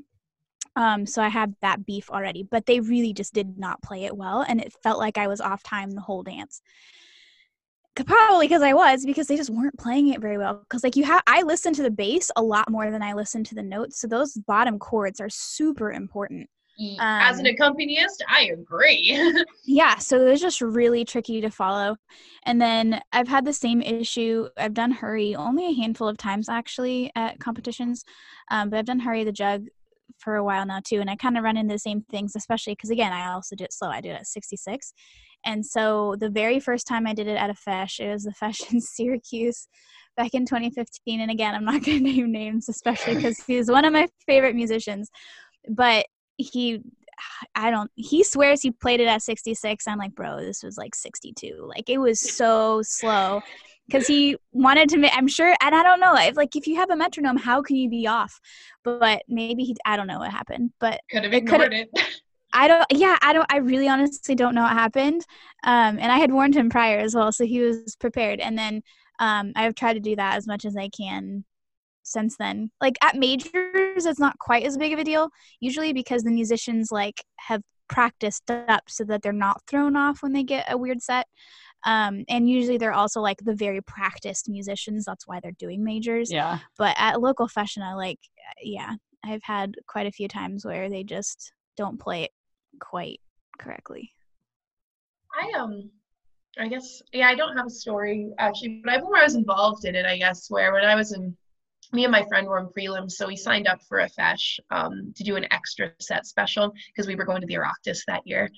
Um, so I had that beef already, but they really just did not play it well, and it felt like I was off time the whole dance. Probably because I was, because they just weren't playing it very well. Because like you have, I listen to the bass a lot more than I listen to the notes, so those bottom chords are super important. As an Um, accompanist, I agree. Yeah, so it was just really tricky to follow. And then I've had the same issue. I've done Hurry only a handful of times actually at competitions, um, but I've done Hurry the Jug for a while now too. And I kind of run into the same things, especially because again, I also do it slow. I do it at 66. And so the very first time I did it at a feis, it was the feis in Syracuse back in 2015. And again, I'm not going to name names, especially because he's one of my favorite musicians. But he I don't he swears he played it at 66. I'm like, bro, this was like 62. Like it was so slow. Cause he wanted to make I'm sure and I don't know. If like if you have a metronome, how can you be off? But maybe he I don't know what happened. But Could have ignored it. I don't yeah, I don't I really honestly don't know what happened. Um and I had warned him prior as well, so he was prepared. And then um I've tried to do that as much as I can since then. Like at majors it's not quite as big of a deal usually because the musicians like have practiced up so that they're not thrown off when they get a weird set. Um and usually they're also like the very practiced musicians, that's why they're doing majors Yeah. but at local feiseanna i like yeah i've had quite a few times where they just don't play it quite correctly I um I guess yeah, I don't have a story actually, but I where I was involved in it, I guess, where when I was in me and my friend were in prelims, so we signed up for a feis um, to do an extra set special because we were going to the Oireachtas that year.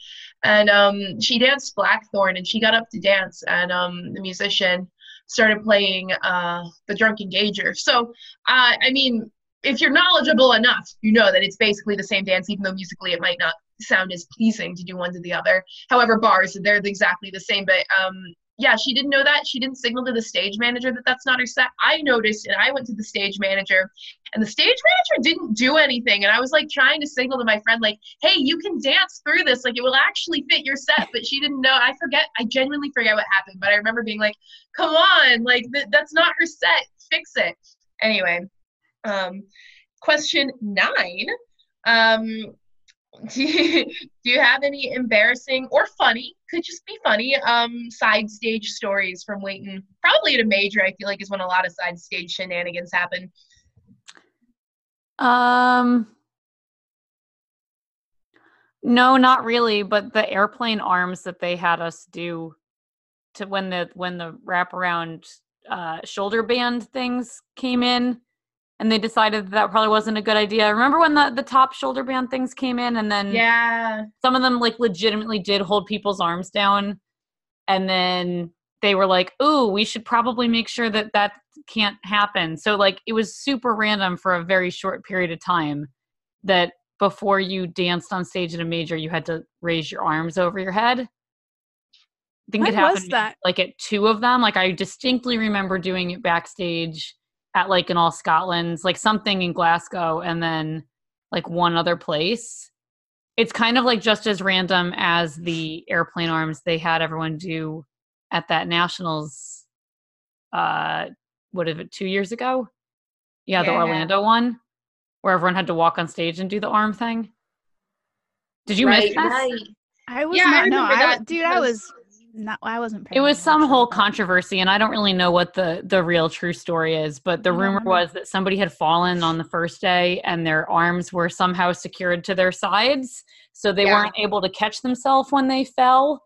And um, she danced Blackthorn and she got up to dance and um, the musician started playing uh, the Drunken Gauger. So, uh, I mean, if you're knowledgeable enough, you know that it's basically the same dance, even though musically it might not sound as pleasing to do one to the other. However, bars, they're exactly the same. But um, yeah, she didn't know that. She didn't signal to the stage manager that that's not her set. I noticed and I went to the stage manager and the stage manager didn't do anything. And I was like trying to signal to my friend, like, hey, you can dance through this. Like, it will actually fit your set. But she didn't know. I forget, I genuinely forget what happened. But I remember being like, come on, like, th- that's not her set. Fix it. Anyway, um, question nine. Um, do you, do you have any embarrassing or funny could just be funny um side stage stories from waiting probably at a major i feel like is when a lot of side stage shenanigans happen. Um No, not really, but the airplane arms that they had us do to when the when the wraparound uh shoulder band things came in and they decided that, that probably wasn't a good idea. Remember when the the top shoulder band things came in and then yeah some of them like legitimately did hold people's arms down and then they were like ooh we should probably make sure that that can't happen so like it was super random for a very short period of time that before you danced on stage at a major you had to raise your arms over your head i think When it happened was that? like at two of them like i distinctly remember doing it backstage at like an all scotland's like something in glasgow and then like one other place. It's kind of like just as random as the airplane arms they had everyone do at that nationals uh what is it two years ago? Yeah, the orlando one where everyone had to walk on stage and do the arm thing. Did you right miss this right. I was Yeah, I no remember I, that dude i was not i wasn't it was some whole controversy and i don't really know what the the real true story is but the I don't rumor was that somebody had fallen on the first day and their arms were somehow secured to their sides so they Yeah. weren't able to catch themselves when they fell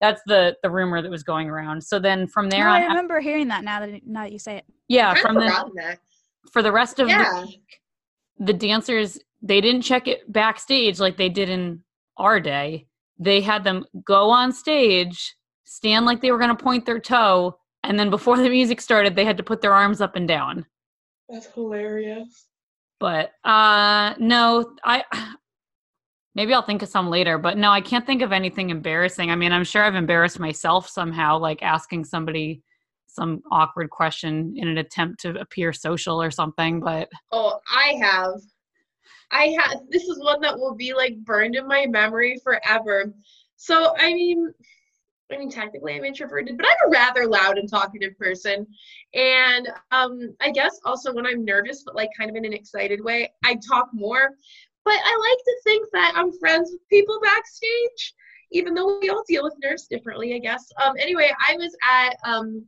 that's the the rumor that was going around so then from there i on remember hearing that now that now that you say it yeah I've from the that. for the rest of Yeah. the week the dancers they didn't check it backstage like they did in our day they had them go on stage stand like they were going to point their toe and then before the music started they had to put their arms up and down That's hilarious. but uh no i Maybe I'll think of some later, but no, I can't think of anything embarrassing. I mean, I'm sure I've embarrassed myself somehow, like asking somebody some awkward question in an attempt to appear social or something, but Oh, I have. I have this is one that will be like burned in my memory forever. So I mean I mean technically I'm introverted, but I'm a rather loud and talkative person. And um I guess also when I'm nervous but like kind of in an excited way, I talk more. But I like to think that I'm friends with people backstage, even though we all deal with nerves differently, I guess. Um anyway, I was at um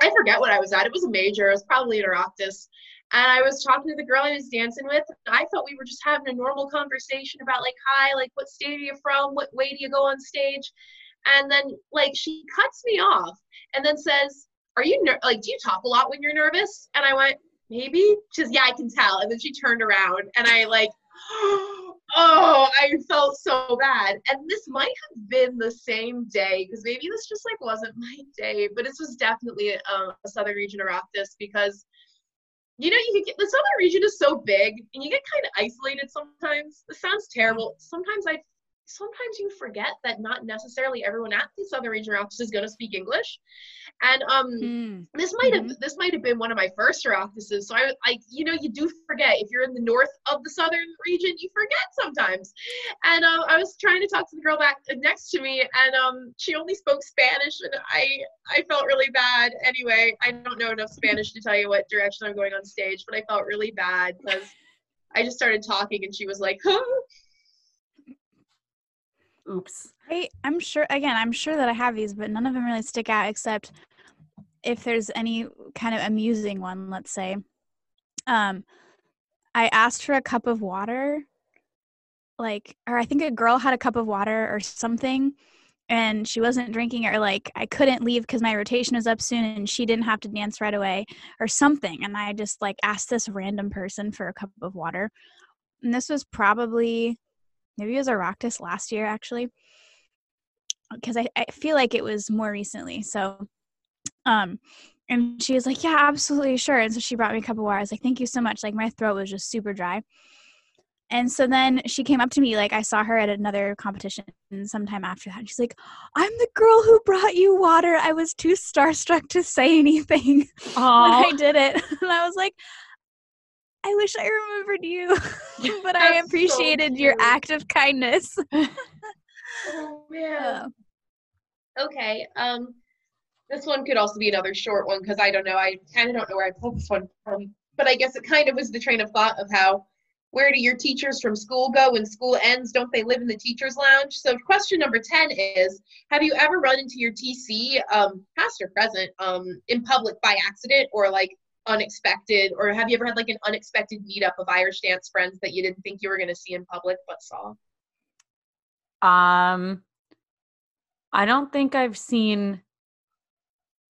I forget what I was at. It was a major. It was probably an Oireachtas. And I was talking to the girl I was dancing with. And I thought we were just having a normal conversation about like, hi, like what state are you from? What way do you go on stage? And then like she cuts me off and then says, Are you ner- like, do you talk a lot when you're nervous? And I went, Maybe. She's yeah, I can tell. And then she turned around and I like oh, I felt so bad. And this might have been the same day because maybe this just like wasn't my day, but this was definitely a, a Southern Region Oireachtas because you know you get the Southern region is so big and you get kind of isolated sometimes. This sounds terrible. Sometimes I sometimes you forget that not necessarily everyone at the Southern Region Oireachtas is going to speak English. And um, Mm. this might have Mhm. this might have been one of my first Oireachtases. So I I you know you do forget if you're in the north of the Southern region, you forget sometimes. And um, I was trying to talk to the girl back next to me, and um, she only spoke Spanish, and I I felt really bad. Anyway, I don't know enough Spanish to tell you what direction I'm going on stage, but I felt really bad because I just started talking, and she was like, huh? Oops. I, I'm sure, again, I'm sure that I have these, but none of them really stick out except if there's any kind of amusing one, let's say. Um, I asked for a cup of water, like, or I think a girl had a cup of water or something, and she wasn't drinking or like I couldn't leave because my rotation was up soon and she didn't have to dance right away, or something. And I just like asked this random person for a cup of water. And this was probably maybe it was a Oireachtas last year actually because I, I feel like it was more recently so um and she was like yeah absolutely sure and so she brought me a cup of water i was like thank you so much like my throat was just super dry and so then she came up to me like i saw her at another competition sometime after that and she's like i'm the girl who brought you water i was too starstruck to say anything when i did it and i was like i wish i remembered you but i That's so appreciated your act of kindness Oh man. Okay. Um, this one could also be another short one because I don't know. I kind of don't know where I pulled this one from, but I guess it kind of was the train of thought of how where do your teachers from school go when school ends? Don't they live in the teachers' lounge? So question number ten is: Have you ever run into your TC, um, past or present, um, in public by accident or like unexpected, or have you ever had like an unexpected meetup of Irish dance friends that you didn't think you were going to see in public but saw? Um, I don't think I've seen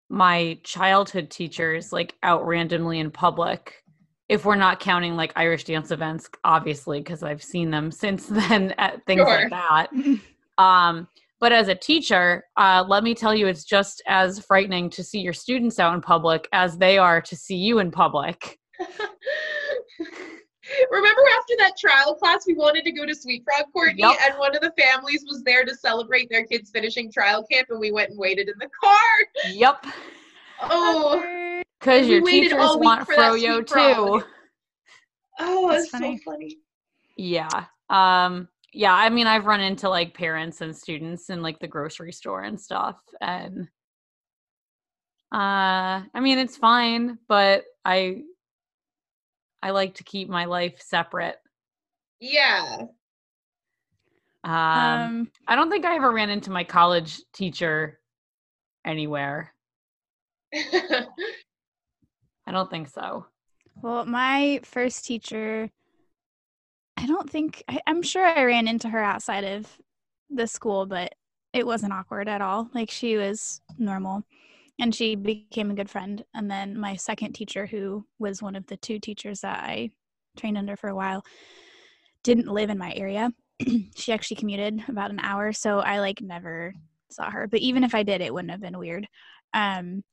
my childhood teachers like out randomly in public. If we're not counting like Irish dance events, obviously, because I've seen them since then at things Sure. like that. Um, but as a teacher, uh, let me tell you, it's just as frightening to see your students out in public as they are to see you in public. Remember after that trial class, we wanted to go to Sweet Frog, Courtney, Yep. and one of the families was there to celebrate their kids finishing trial camp, and we went and waited in the car. Yep, Oh, because your teachers want froyo Frog. too. oh, That's so funny. funny. Yeah. Um yeah, I mean I've run into like parents and students in like the grocery store and stuff and uh I mean it's fine, but I I like to keep my life separate. Yeah. Um, Um, I don't think I ever ran into my college teacher anywhere. I don't think so. well, my first teacher, I don't think, I, I'm sure I ran into her outside of the school, but it wasn't awkward at all. Like she was normal and she became a good friend. And then my second teacher, who was one of the two teachers that I trained under for a while, didn't live in my area. she actually commuted about an hour. So I like never saw her. But even if I did, it wouldn't have been weird. Um,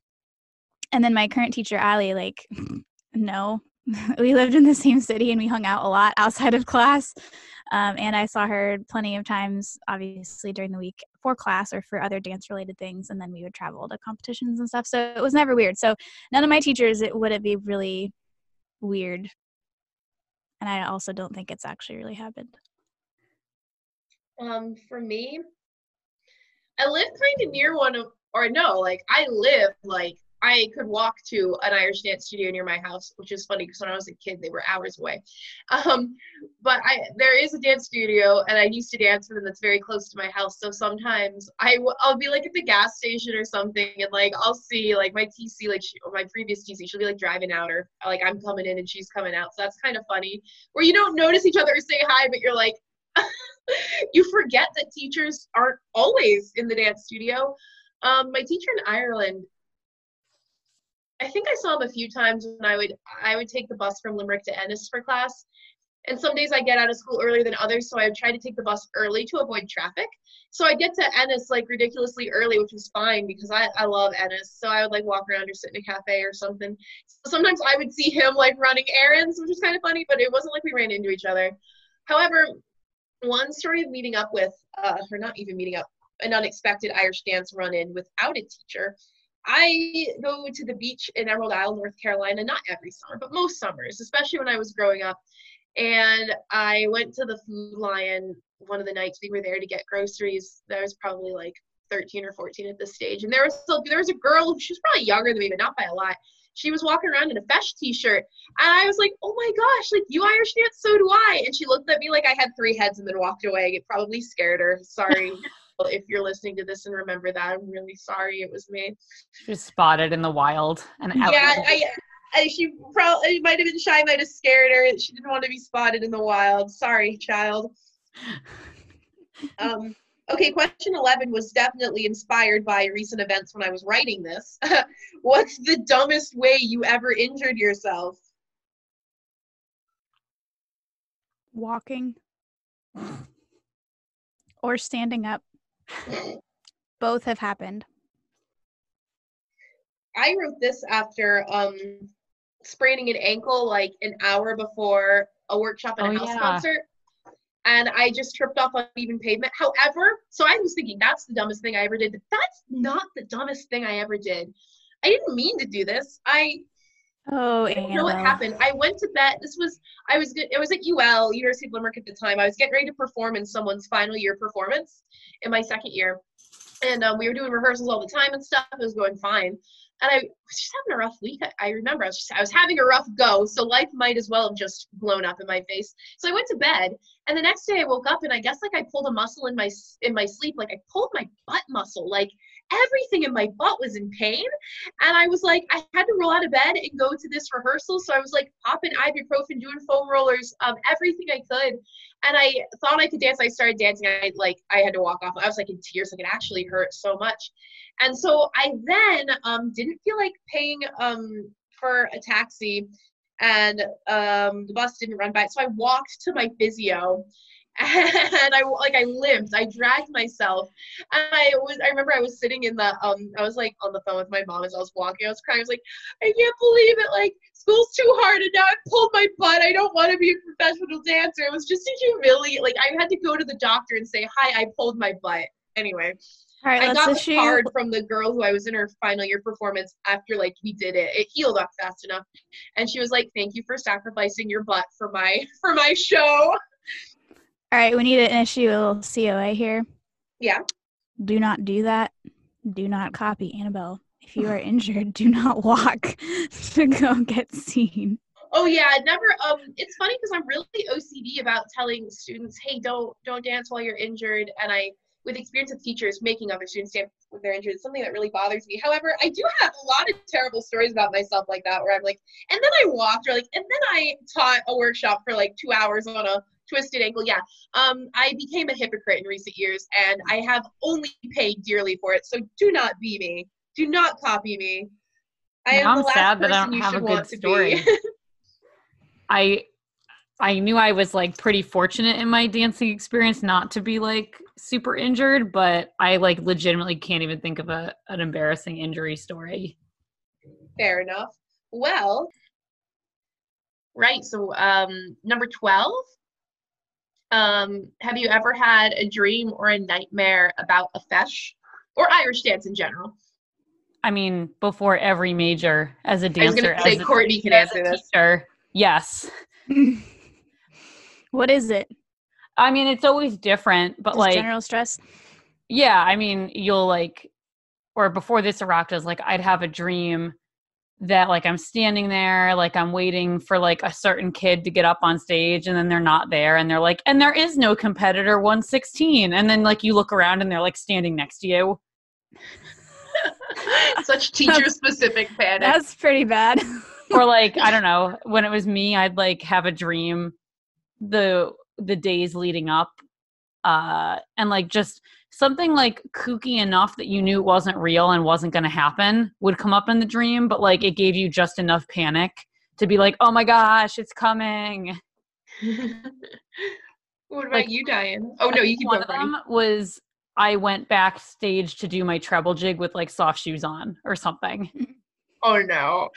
and then my current teacher, Allie, like, no, we lived in the same city and we hung out a lot outside of class. Um, and I saw her plenty of times, obviously during the week for class or for other dance related things. And then we would travel to competitions and stuff. So it was never weird. So none of my teachers, it would it be really weird. And I also don't think it's actually really happened. Um, for me, I live kind of near one of, or no, like I live like I could walk to an Irish dance studio near my house, which is funny because when I was a kid, they were hours away. Um, but I there is a dance studio, and I used to dance for them. That's very close to my house. So sometimes I w- I'll be like at the gas station or something, and like I'll see like my TC, like she, my previous TC, she'll be like driving out, or like I'm coming in and she's coming out. So that's kind of funny, where you don't notice each other or say hi, but you're like. you forget that teachers aren't always in the dance studio. Um, my teacher in Ireland, I think I saw him a few times when I would I would take the bus from Limerick to Ennis for class. And some days I get out of school earlier than others, so I would try to take the bus early to avoid traffic. So I get to Ennis like ridiculously early, which was fine because I, I love Ennis. So I would like walk around or sit in a cafe or something. So sometimes I would see him like running errands, which was kind of funny, but it wasn't like we ran into each other. However, one story of meeting up with, uh, or not even meeting up, an unexpected Irish dance run in without a teacher. I go to the beach in Emerald Isle, North Carolina, not every summer, but most summers, especially when I was growing up. And I went to the Food Lion one of the nights. We were there to get groceries. That was probably like 13 or 14 at this stage. And there was still, there was a girl, she was probably younger than me, but not by a lot. She was walking around in a Feis t-shirt and i was like oh my gosh like you irish dance? So do i. And she looked at me like i had three heads and then walked away. It probably scared her. Sorry if you're listening to this and remember that. I'm really sorry it was me. She was spotted in the wild and yeah I, I, she probably might have been shy might have scared her. She didn't want to be spotted in the wild. Sorry child. Um Okay, question 11 was definitely inspired by recent events when I was writing this. What's the dumbest way you ever injured yourself? Walking. Or standing up. Both have happened. I wrote this after um, spraining an ankle like an hour before a workshop and a oh, house yeah. concert and I just tripped off on uneven pavement. However, so I was thinking that's the dumbest thing I ever did. That's not the dumbest thing I ever did. I didn't mean to do this. I Oh, I don't know what happened. I went to bed. This was I was it was at UL University of Limerick at the time. I was getting ready to perform in someone's final year performance in my second year, and um, we were doing rehearsals all the time and stuff. It was going fine and I was just having a rough week. I, I remember I was just I was having a rough go, so life might as well have just blown up in my face. So I went to bed, and the next day I woke up and I guess like I pulled a muscle in my in my sleep, like I pulled my butt muscle, like everything in my butt was in pain, and I was like I had to roll out of bed and go to this rehearsal. So I was like popping ibuprofen, doing foam rollers, um, everything I could, and I thought I could dance. I started dancing. I like I had to walk off. I was like in tears, like it actually hurt so much. And so I then um, didn't feel like paying um, for a taxi, and um, the bus didn't run by. So I walked to my physio, and I like I limped. I dragged myself, and I was. I remember I was sitting in the um. I was like on the phone with my mom as I was walking. I was crying. I was like, I can't believe it. Like school's too hard, and now I pulled my butt. I don't want to be a professional dancer. It was just a humiliate. Like I had to go to the doctor and say, Hi, I pulled my butt. Anyway. All right, I got the card from the girl who I was in her final year performance after like we did it. It healed up fast enough, and she was like, "Thank you for sacrificing your butt for my for my show." All right, we need to issue a little COA here. Yeah. Do not do that. Do not copy Annabelle. If you are injured, do not walk to go get seen. Oh yeah, never. Um, it's funny because I'm really OCD about telling students, "Hey, don't don't dance while you're injured," and I with experience of teachers making other students dance when they're injured. It's something that really bothers me. However, I do have a lot of terrible stories about myself like that, where I'm like, and then I walked, or like, and then I taught a workshop for like two hours on a twisted ankle. Yeah. Um, I became a hypocrite in recent years, and I have only paid dearly for it. So do not be me. Do not copy me. I am I'm sad that I don't have a good story. I I knew I was like pretty fortunate in my dancing experience not to be like super injured, but I like legitimately can't even think of a an embarrassing injury story. Fair enough. Well, Right. So um, number 12. Um, have you ever had a dream or a nightmare about a feis or Irish dance in general? I mean, before every major as a dancer. I was going to say Courtney can answer this. Teacher, yes. what is it? I mean, it's always different, but Just like general stress. Yeah, I mean, you'll like, or before this Oireachtas, like I'd have a dream that like I'm standing there, like I'm waiting for like a certain kid to get up on stage, and then they're not there, and they're like, and there is no competitor 116, and then like you look around and they're like standing next to you. Such teacher specific panic. That's pretty bad. or like I don't know, when it was me, I'd like have a dream the the days leading up uh and like just something like kooky enough that you knew it wasn't real and wasn't going to happen would come up in the dream but like it gave you just enough panic to be like oh my gosh it's coming. What about like, you diane? Oh no you keep one of them was i went backstage to do my treble jig with like soft shoes on or something. Oh no.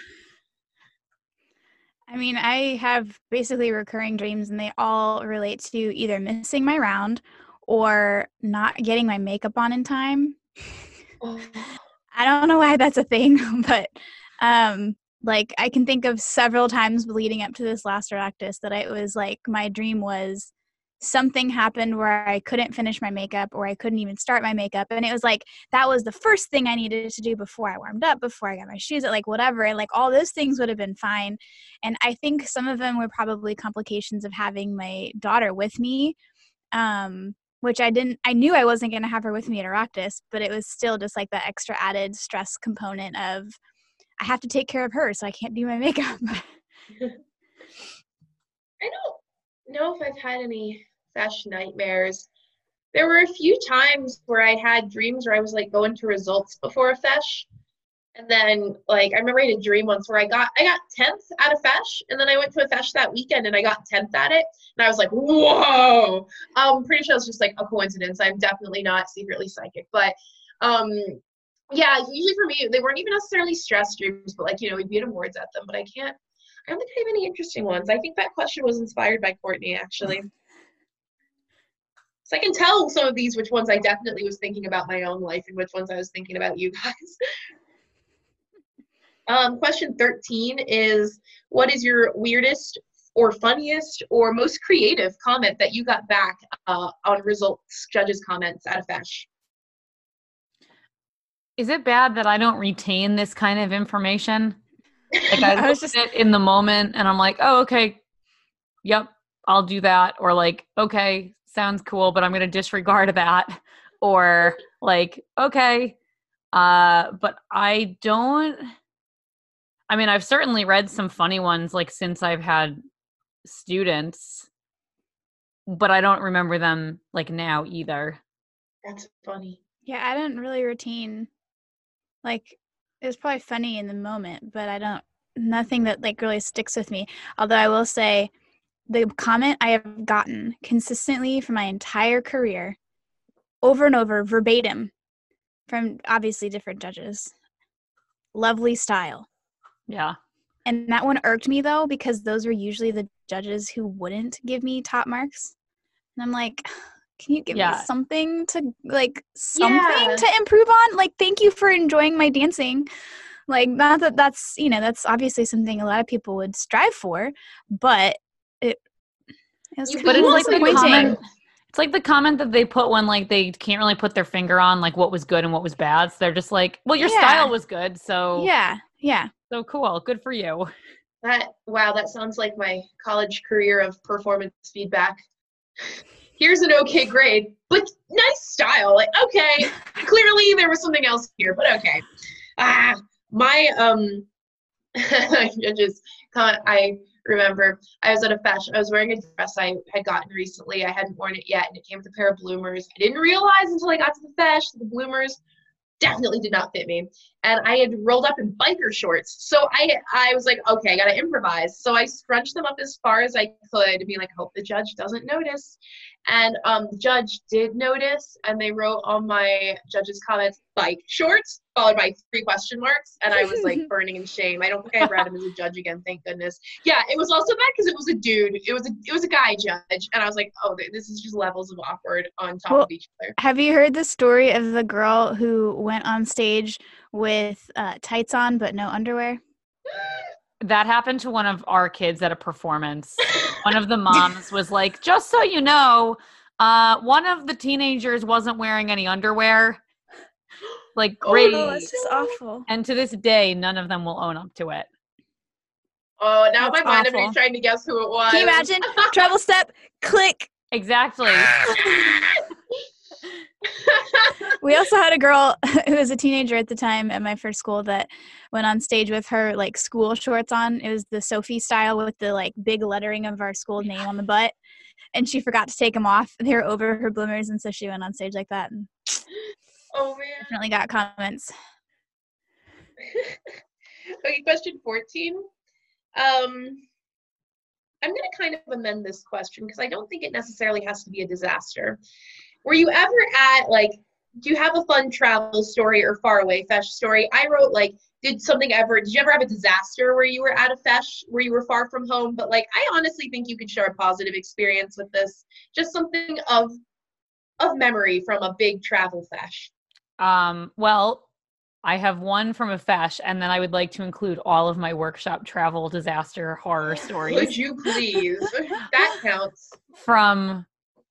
I mean, I have basically recurring dreams, and they all relate to either missing my round or not getting my makeup on in time. Oh. I don't know why that's a thing, but um, like I can think of several times leading up to this last Oireachtas that I was like my dream was something happened where I couldn't finish my makeup or I couldn't even start my makeup. And it was like that was the first thing I needed to do before I warmed up, before I got my shoes at like whatever. And like all those things would have been fine. And I think some of them were probably complications of having my daughter with me. Um, which I didn't I knew I wasn't gonna have her with me at Oireachtas, but it was still just like the extra added stress component of I have to take care of her, so I can't do my makeup. I don't know if I've had any feis nightmares. There were a few times where I had dreams where I was like going to results before a feis. And then like I remember I had a dream once where I got I got tenth at a feis, and then I went to a feis that weekend and I got tenth at it, and I was like, whoa! I'm pretty sure it's just like a coincidence. I'm definitely not secretly psychic, but um, yeah. Usually for me, they weren't even necessarily stress dreams, but like you know we'd be at awards at them. But I can't. I don't think I have any interesting ones. I think that question was inspired by Courtney actually. So I can tell some of these which ones I definitely was thinking about my own life and which ones I was thinking about you guys. Um, question 13 is what is your weirdest or funniest or most creative comment that you got back uh, on results judges comments at a feis? Is it bad that I don't retain this kind of information? Like I, I was just it in the moment and I'm like, oh okay, yep, I'll do that. Or like, okay, sounds cool, but I'm going to disregard that. Or like, okay, uh, but I don't. I mean, I've certainly read some funny ones like since I've had students, but I don't remember them like now either. That's funny. Yeah, I didn't really retain. Like, it was probably funny in the moment, but I don't. Nothing that like really sticks with me. Although I will say, the comment I have gotten consistently for my entire career, over and over, verbatim, from obviously different judges. Lovely style. Yeah. And that one irked me though, because those were usually the judges who wouldn't give me top marks. And I'm like, can you give yeah. me something to like something yeah. to improve on? Like, thank you for enjoying my dancing. Like, not that that's, you know, that's obviously something a lot of people would strive for, but it, it was but it's like the comment it's like the comment that they put when like they can't really put their finger on like what was good and what was bad so they're just like well your yeah. style was good so yeah yeah so cool good for you that wow that sounds like my college career of performance feedback here's an okay grade but nice style like okay clearly there was something else here but okay ah my um I just i remember I was at a fashion, I was wearing a dress I had gotten recently. I hadn't worn it yet, and it came with a pair of bloomers. I didn't realize until I got to the fashion the bloomers definitely did not fit me. and I had rolled up in biker shorts. So I I was like, okay, I gotta improvise. So I scrunched them up as far as I could to be like, hope the judge doesn't notice. And um, the judge did notice, and they wrote on my judge's comments, bike shorts, followed by three question marks. And I was like burning in shame. I don't think I read him as a judge again, thank goodness. Yeah, it was also bad because it was a dude. It was a it was a guy judge, and I was like, oh, this is just levels of awkward on top well, of each other. Have you heard the story of the girl who went on stage with uh, tights on but no underwear? That happened to one of our kids at a performance. one of the moms was like, just so you know, uh, one of the teenagers wasn't wearing any underwear. Like, oh, great. Oh, that's just awful. And to this day, none of them will own up to it. Oh, now that's my mind awful. I'm trying to guess who it was. Can you imagine? Travel step, click. Exactly. we also had a girl who was a teenager at the time at my first school that went on stage with her like school shorts on. It was the Soffe style with the like big lettering of our school name on the butt. And she forgot to take them off. They were over her bloomers, and so she went on stage like that. And oh man! Definitely got comments. okay, question fourteen. Um, I'm going to kind of amend this question because I don't think it necessarily has to be a disaster were you ever at like do you have a fun travel story or far away feis story i wrote like did something ever did you ever have a disaster where you were at a feis where you were far from home but like i honestly think you could share a positive experience with this just something of of memory from a big travel feis um well I have one from a feis, and then I would like to include all of my workshop travel disaster horror stories. Would you please? that counts. From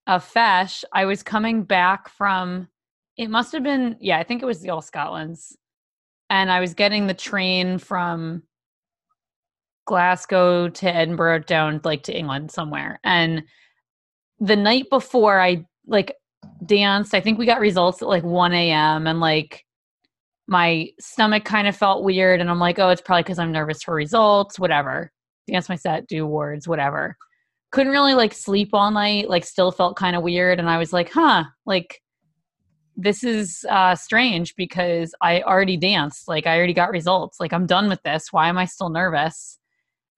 a feis, I was coming back from it must have been yeah, I think it was the All Scotlands. And I was getting the train from Glasgow to Edinburgh down like to England somewhere. And the night before I like danced, I think we got results at like 1 a.m. and like my stomach kind of felt weird and I'm like, oh, it's probably because I'm nervous for results, whatever. Dance my set, do words, whatever couldn't really like sleep all night like still felt kind of weird and i was like huh like this is uh strange because i already danced like i already got results like i'm done with this why am i still nervous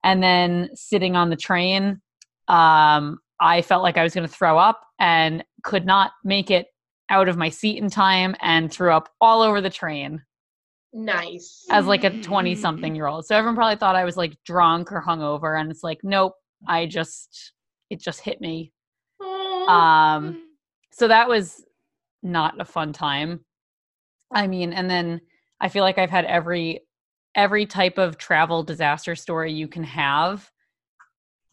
and then sitting on the train um i felt like i was going to throw up and could not make it out of my seat in time and threw up all over the train nice as like a 20 something year old so everyone probably thought i was like drunk or hungover and it's like nope I just it just hit me. Um so that was not a fun time. I mean, and then I feel like I've had every every type of travel disaster story you can have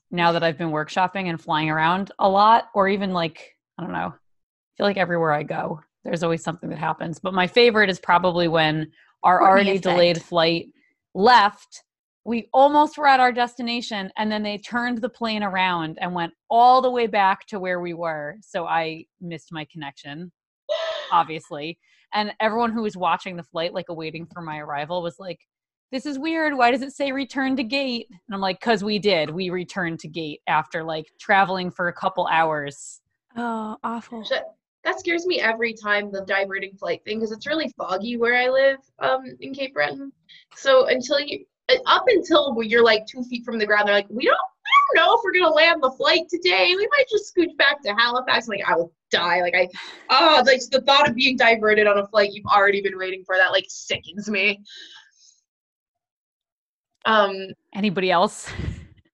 now that I've been workshopping and flying around a lot or even like I don't know. I feel like everywhere I go there's always something that happens. But my favorite is probably when our already delayed flight left we almost were at our destination and then they turned the plane around and went all the way back to where we were. So i missed my connection obviously. And everyone who was watching the flight like awaiting for my arrival was like this is weird. Why does it say return to gate? And i'm like because we did. We returned to gate after like traveling for a couple hours oh awful that scares me every time the diverting flight thing because it's really foggy where i live um, in cape breton so until you up until you're like two feet from the ground, they're like, we don't, we don't know if we're gonna land the flight today. We might just scooch back to Halifax. like, I will die. Like I, oh, like the thought of being diverted on a flight you've already been waiting for that like sickens me. Um. Anybody else?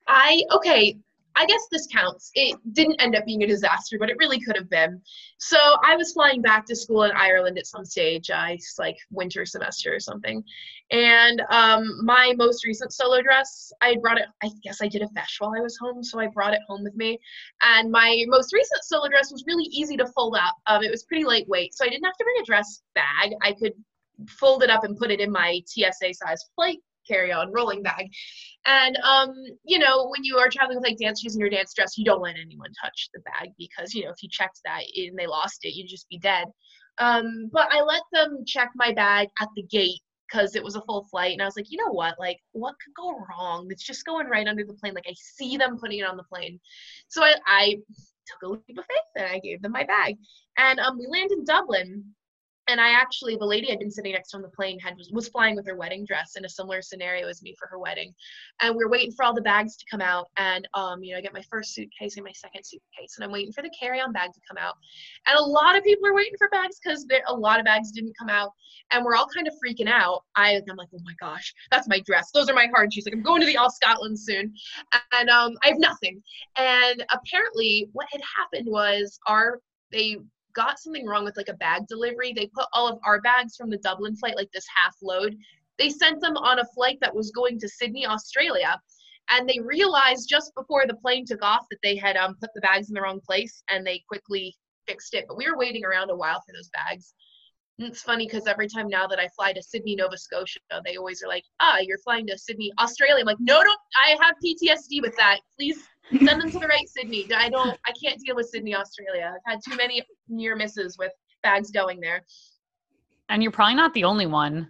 I okay. I guess this counts. It didn't end up being a disaster, but it really could have been. So I was flying back to school in Ireland at some stage, I like winter semester or something. And um, my most recent solo dress, I brought it. I guess I did a feis while I was home, so I brought it home with me. And my most recent solo dress was really easy to fold up. Um, it was pretty lightweight, so I didn't have to bring a dress bag. I could fold it up and put it in my TSA size flight carry-on rolling bag. And um, you know, when you are traveling with like dance shoes and your dance dress, you don't let anyone touch the bag because you know if you checked that and they lost it, you'd just be dead. Um, but I let them check my bag at the gate because it was a full flight, and I was like, you know what, like what could go wrong? It's just going right under the plane. Like I see them putting it on the plane, so I, I took a leap of faith and I gave them my bag. And um, we land in Dublin, and I actually, the lady I'd been sitting next to on the plane had was, flying with her wedding dress in a similar scenario as me for her wedding, and we are waiting for all the bags to come out. And um, you know, I get my first suitcase and my second suitcase, and I'm waiting for the carry-on bag to come out. And a lot of people are waiting for bags because a lot of bags didn't come out, and we're all kind of freaking out. I, I'm like, oh my gosh, that's my dress. Those are my hard shoes. Like I'm going to the All Scotland soon, and um, I have nothing. And apparently, what had happened was our they got something wrong with like a bag delivery. They put all of our bags from the Dublin flight, like this half load, they sent them on a flight that was going to Sydney, Australia. And they realized just before the plane took off that they had um, put the bags in the wrong place and they quickly fixed it. But we were waiting around a while for those bags. And it's funny because every time now that I fly to Sydney, Nova Scotia, they always are like, ah, you're flying to Sydney, Australia. I'm like, no, don't, I have PTSD with that. Please Send them to the right Sydney. I don't. I can't deal with Sydney, Australia. I've had too many near misses with bags going there. And you're probably not the only one.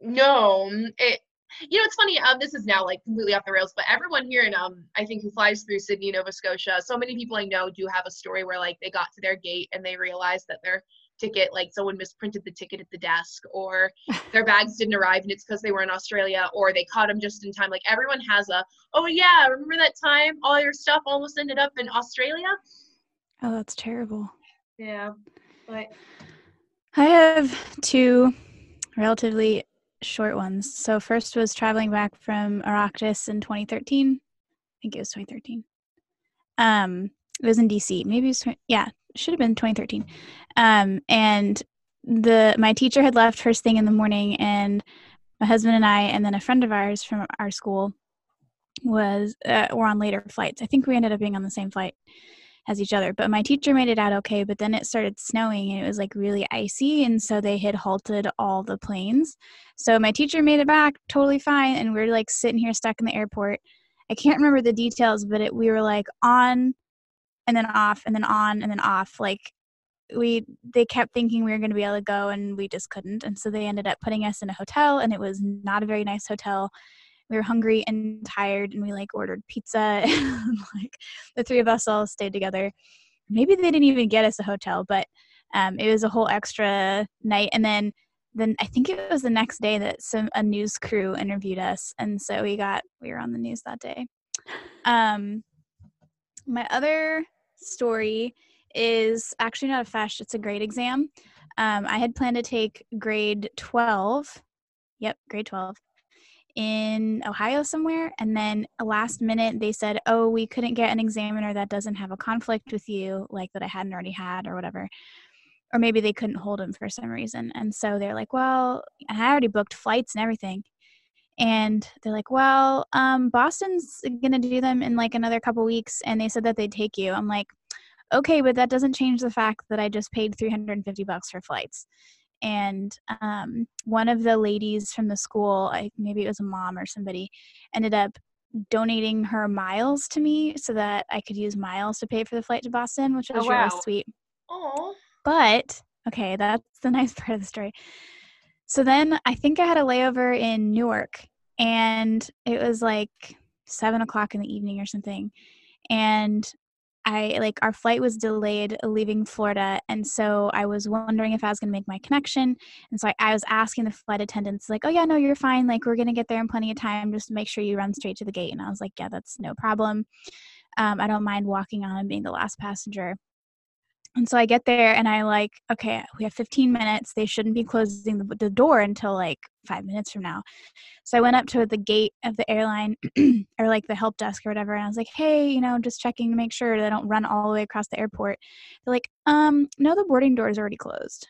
No, it. You know, it's funny. Um, this is now like completely off the rails, but everyone here in um, I think who flies through Sydney, Nova Scotia, so many people I know do have a story where like they got to their gate and they realized that their ticket like someone misprinted the ticket at the desk or their bags didn't arrive and it's because they were in australia or they caught them just in time. Like everyone has a oh yeah remember that time all your stuff almost ended up in australia? Oh that's terrible. Yeah but i have two relatively short ones. So first was traveling back from Oireachtas in 2013 i think it was 2013 um it was in dc maybe it was yeah should have been 2013 um, and the my teacher had left first thing in the morning and my husband and i and then a friend of ours from our school was uh, were on later flights. I think we ended up being on the same flight as each other but my teacher made it out okay but then it started snowing and it was like really icy and so they had halted all the planes. So my teacher made it back totally fine and we are like sitting here stuck in the airport. I can't remember the details but it, we were like on and then off and then on and then off like we they kept thinking we were going to be able to go and we just couldn't and so they ended up putting us in a hotel and it was not a very nice hotel. We were hungry and tired and we like ordered pizza and like the three of us all stayed together. Maybe they didn't even get us a hotel but um, it was a whole extra night and then then i think it was the next day that some a news crew interviewed us and so we got we were on the news that day. Um my other story is actually not a feis, it's a grade exam. Um, I had planned to take grade 12. Yep, grade 12 in Ohio somewhere. And then last minute they said, oh, we couldn't get an examiner that doesn't have a conflict with you, like that I hadn't already had or whatever. Or maybe they couldn't hold him for some reason. And so they're like, well, I already booked flights and everything and they're like well um, boston's gonna do them in like another couple weeks and they said that they'd take you i'm like okay but that doesn't change the fact that i just paid 350 bucks for flights and um, one of the ladies from the school I, maybe it was a mom or somebody ended up donating her miles to me so that i could use miles to pay for the flight to boston which was oh, wow. really sweet Oh. but okay that's the nice part of the story so then I think I had a layover in Newark and it was like seven o'clock in the evening or something. And I like our flight was delayed leaving Florida. And so I was wondering if I was going to make my connection. And so I, I, was asking the flight attendants, like, oh, yeah, no, you're fine. Like, we're going to get there in plenty of time. Just make sure you run straight to the gate. And I was like, yeah, that's no problem. Um, I don't mind walking on and being the last passenger. And so I get there and I like, okay, we have 15 minutes. They shouldn't be closing the, the door until like five minutes from now. So I went up to the gate of the airline or like the help desk or whatever. And I was like, hey, you know, just checking to make sure they don't run all the way across the airport. They're like, um, no, the boarding door is already closed.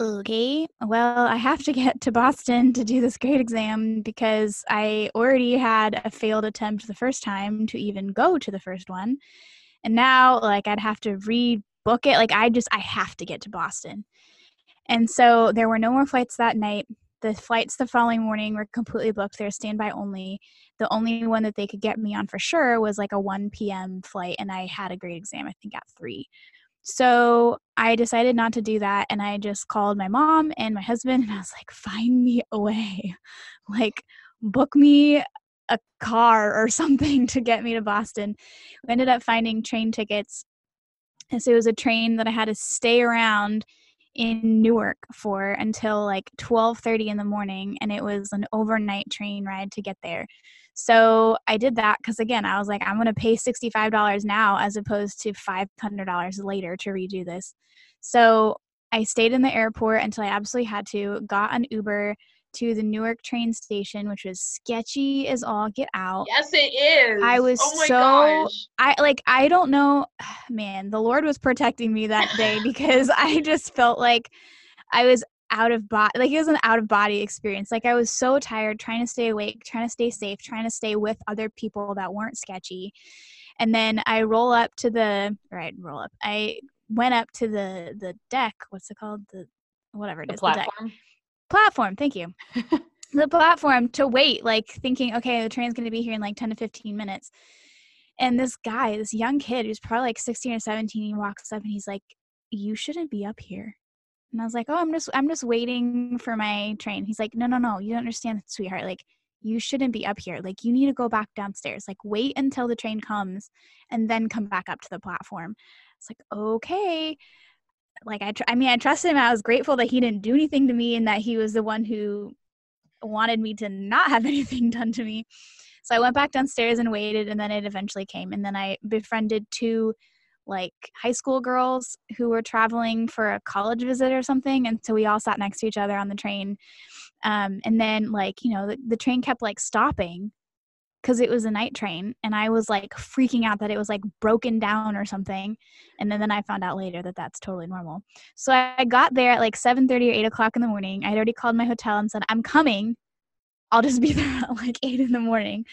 Okay, well, I have to get to Boston to do this grade exam because I already had a failed attempt the first time to even go to the first one and now like I'd have to rebook it. Like I just I have to get to Boston. And so there were no more flights that night. The flights the following morning were completely booked. They're standby only. The only one that they could get me on for sure was like a 1 p.m. flight, and I had a grade exam, I think, at 3. So I decided not to do that, and I just called my mom and my husband, and I was like, find me a way. Like, book me a car or something to get me to Boston. We ended up finding train tickets. And so it was a train that I had to stay around in Newark for until like 12:30 in the morning and it was an overnight train ride to get there. So I did that cuz again, I was like I'm going to pay $65 now as opposed to $500 later to redo this. So I stayed in the airport until I absolutely had to, got an Uber to the Newark train station, which was sketchy as all get out. Yes, it is. I was oh so gosh. I like I don't know, man. The Lord was protecting me that day because I just felt like I was out of body. Like it was an out of body experience. Like I was so tired, trying to stay awake, trying to stay safe, trying to stay with other people that weren't sketchy. And then I roll up to the right roll up. I went up to the the deck. What's it called? The whatever it The is. the deck platform. thank you. The platform to wait like thinking okay the train's going to be here in like 10 to 15 minutes. And this guy this young kid who's probably like 16 or 17 he walks up and he's like you shouldn't be up here. And i was like oh i'm just i'm just waiting for my train. He's like no no no you don't understand sweetheart. Like you shouldn't be up here. Like you need to go back downstairs. Like wait until the train comes and then come back up to the platform. It's like okay like I, tr- I mean, I trusted him. I was grateful that he didn't do anything to me, and that he was the one who wanted me to not have anything done to me. So I went back downstairs and waited, and then it eventually came. And then I befriended two like high school girls who were traveling for a college visit or something, and so we all sat next to each other on the train. Um, and then like you know the, the train kept like stopping because it was a night train and i was like freaking out that it was like broken down or something and then, then i found out later that that's totally normal. So i, I got there at like 7.30 or 8 o'clock in the morning. I had already called my hotel and said i'm coming. I'll just be there at like 8 in the morning.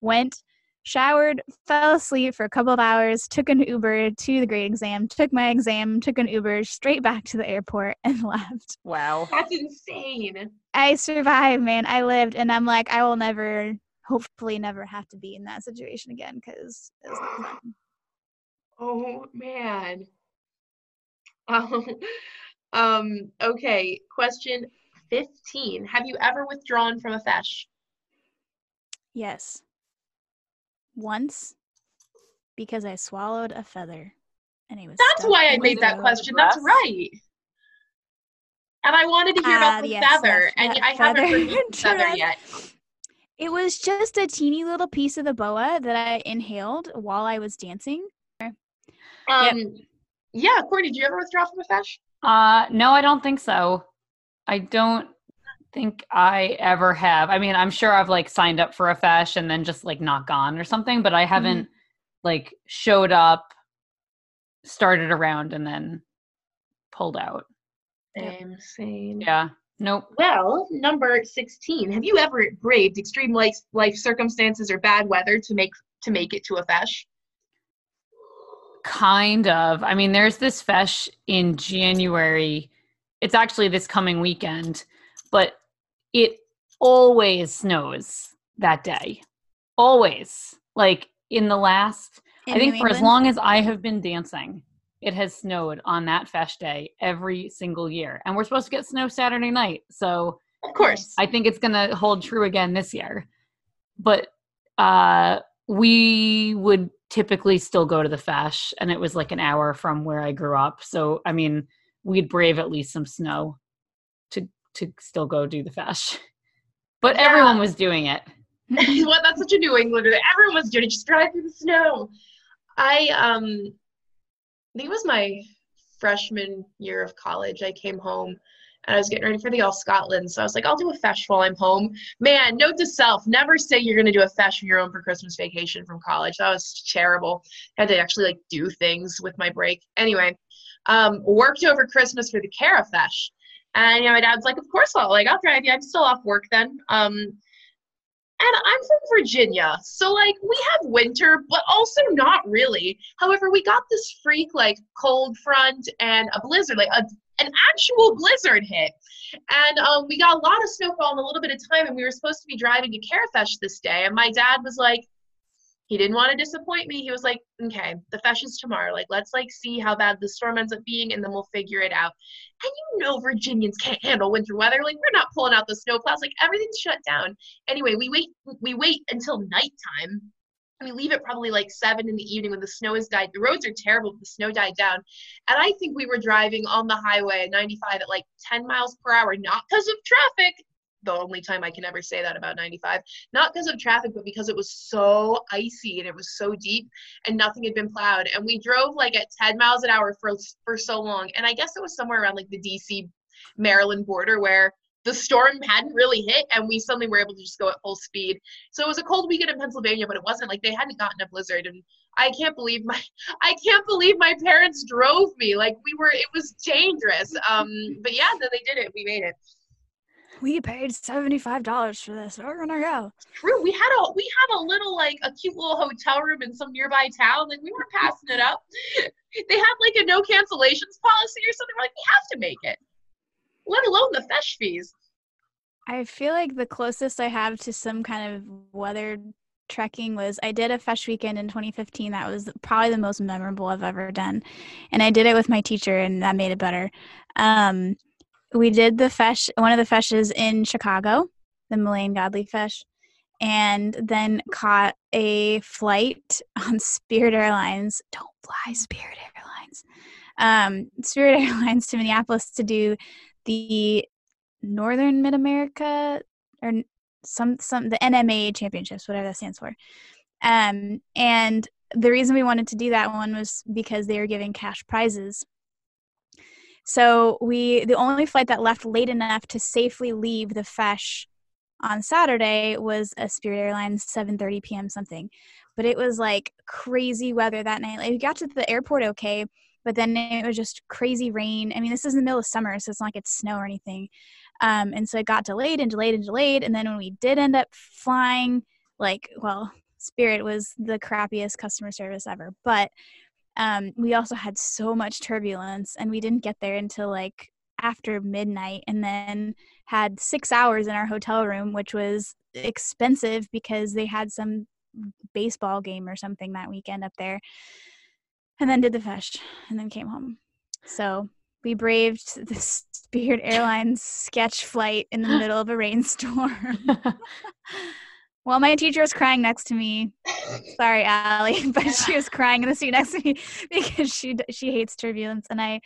Went showered fell asleep for a couple of hours took an uber to the grade exam took my exam took an uber straight back to the airport and left. Wow. That's insane. i survived man. I lived and i'm like i will never hopefully never have to be in that situation again because it was not fun. Oh man. Um, um, okay, question 15. Have you ever withdrawn from a feis? Yes. Once because I swallowed a feather and it was That's why I made that question. That's right. And I wanted to hear Ah, about the yes, feather, yes, and I haven't feather. removed the feather yet. It was just a teeny little piece of the boa that I inhaled while I was dancing. Um, yeah, Courtney, did you ever withdraw from a feis? Uh, no, I don't think so. I don't think I ever have. I mean, I'm sure I've like signed up for a feis and then just like not gone or something, but I haven't like showed up, started around, and then pulled out. Same, same. Yeah. Nope. Well, number 16. Have you ever braved extreme life life circumstances or bad weather to make to make it to a feis? Kind of. I mean, there's this feis in January. It's actually this coming weekend, but it always snows that day. Always. Like in the last, In I think New for as long as I have been dancing, it has snowed on that feis day every single year. And we're supposed to get snow Saturday night. So Of course. I think it's going to hold true again this year. But uh, we would typically still go to the Feis, and it was like an hour from where I grew up. So, I mean, we'd brave at least some snow to to still go do the Feis. But Yeah. everyone was doing it. what that's such a New Englander. Everyone was doing it. Just drive through the snow. I um I think it was my freshman year of college. I came home and I was getting ready for the All Scotland. So I was like, I'll do a feis while I'm home. Man, note to self, never say you're gonna do a feis when your own for Christmas vacation from college. That was terrible. I had to actually like do things with my break. Anyway, um, worked over Christmas for the Cara Feis. And you know, my dad's like, Of course I'll like I'll drive you. I'm still off work then. Um and I'm from Virginia, so like we have winter, but also not really. However, we got this freak like cold front and a blizzard, like a, an actual blizzard hit, and um, we got a lot of snowfall in a little bit of time. And we were supposed to be driving to Cara Feis this day, and my dad was like, he didn't want to disappoint me. He was like, okay, the feis is tomorrow. Like, let's like see how bad the storm ends up being, and then we'll figure it out. And you know, Virginians can't handle winter weather. Like, we're not pulling out the snowplows. Like, everything's shut down. Anyway, we wait. We wait until nighttime. we leave it probably like seven in the evening when the snow has died. The roads are terrible, but the snow died down. And I think we were driving on the highway 95 at like 10 miles per hour, not because of traffic. The only time I can ever say that about 95, not because of traffic, but because it was so icy and it was so deep and nothing had been plowed. And we drove like at 10 miles an hour for for so long. And I guess it was somewhere around like the DC Maryland border where the storm hadn't really hit and we suddenly were able to just go at full speed. So it was a cold weekend in Pennsylvania, but it wasn't like they hadn't gotten a blizzard and I can't believe my I can't believe my parents drove me. Like we were it was dangerous. Um but yeah, they did it. We made it. We paid seventy-five dollars for this. We're gonna go. True. We had a we had a little like a cute little hotel room in some nearby town. Like we weren't passing it up. They had like a no cancellations policy or something. We're like, we have to make it let alone the feis fees. I feel like the closest I have to some kind of weather trekking was I did a feis weekend in 2015. That was probably the most memorable I've ever done, and I did it with my teacher, and that made it better. Um, we did the feis, one of the feises in Chicago, the Mullane Godley feis, and then caught a flight on Spirit Airlines. Don't fly Spirit Airlines. Um, Spirit Airlines to Minneapolis to do the Northern Mid America or some some the NMA championships, whatever that stands for. Um, and the reason we wanted to do that one was because they were giving cash prizes. So we the only flight that left late enough to safely leave the Feis on Saturday was a Spirit Airlines 7:30 p.m. something. But it was like crazy weather that night. Like we got to the airport okay, but then it was just crazy rain. I mean, this is in the middle of summer, so it's not like it's snow or anything. Um, and so it got delayed and delayed and delayed. And then when we did end up flying, like, well, Spirit was the crappiest customer service ever. But um, we also had so much turbulence, and we didn't get there until like after midnight, and then had six hours in our hotel room, which was expensive because they had some baseball game or something that weekend up there and then did the feis and then came home. So we braved the Spirit Airlines sketch flight in the middle of a rainstorm. While my teacher was crying next to me. Sorry, Allie, but she was crying in the seat next to me because she she hates turbulence, and I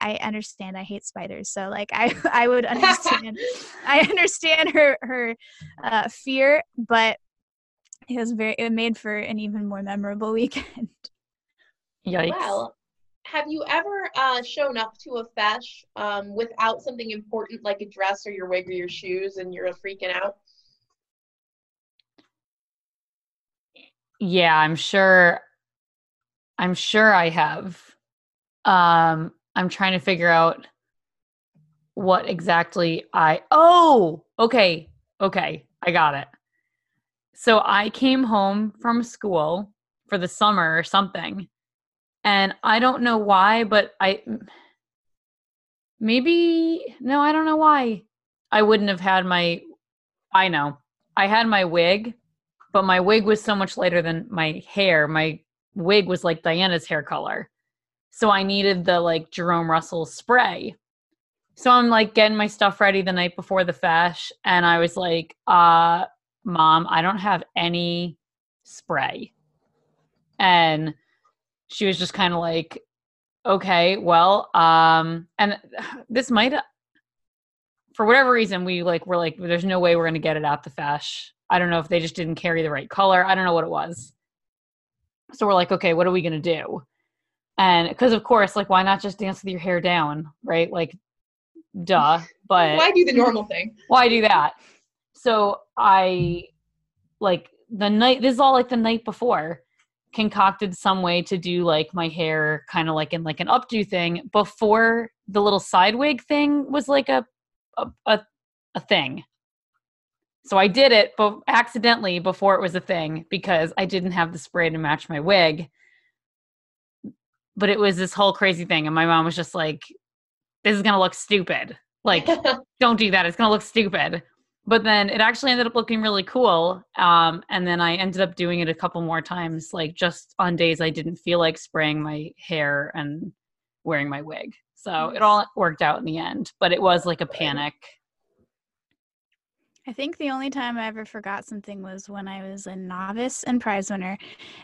I understand. I hate spiders, so like I I would understand. I understand her her uh, fear, but it was very it made for an even more memorable weekend. Yikes. Well, have you ever uh, shown up to a feis um, without something important like a dress or your wig or your shoes and you're freaking out? Yeah, I'm sure. I'm sure I have. Um, I'm trying to figure out what exactly I. Oh, okay. Okay. I got it. So I came home from school for the summer or something and I don't know why, but I maybe no, I don't know why I wouldn't have had my. I know I had my wig, but my wig was so much lighter than my hair. My wig was like Diana's hair color, so I needed the like Jerome Russell spray. So I'm like getting my stuff ready the night before the feis, and I was like, uh, "Mom, I don't have any spray," and she was just kind of like, okay, well, um, and this might, for whatever reason, we like, we're like, there's no way we're going to get it out the feis. I don't know if they just didn't carry the right color. I don't know what it was. So we're like, okay, what are we going to do? And because, of course, like, why not just dance with your hair down, right? Like, duh. But why do the normal thing? Why do that? So I, like, the night, this is all like the night before concocted some way to do like my hair kind of like in like an updo thing before the little side wig thing was like a a, a, a thing. So I did it but accidentally before it was a thing because I didn't have the spray to match my wig. But it was this whole crazy thing and my mom was just like this is going to look stupid. Like don't do that. It's going to look stupid but then it actually ended up looking really cool um, and then i ended up doing it a couple more times like just on days i didn't feel like spraying my hair and wearing my wig so it all worked out in the end but it was like a panic I think the only time I ever forgot something was when I was a novice and prize winner,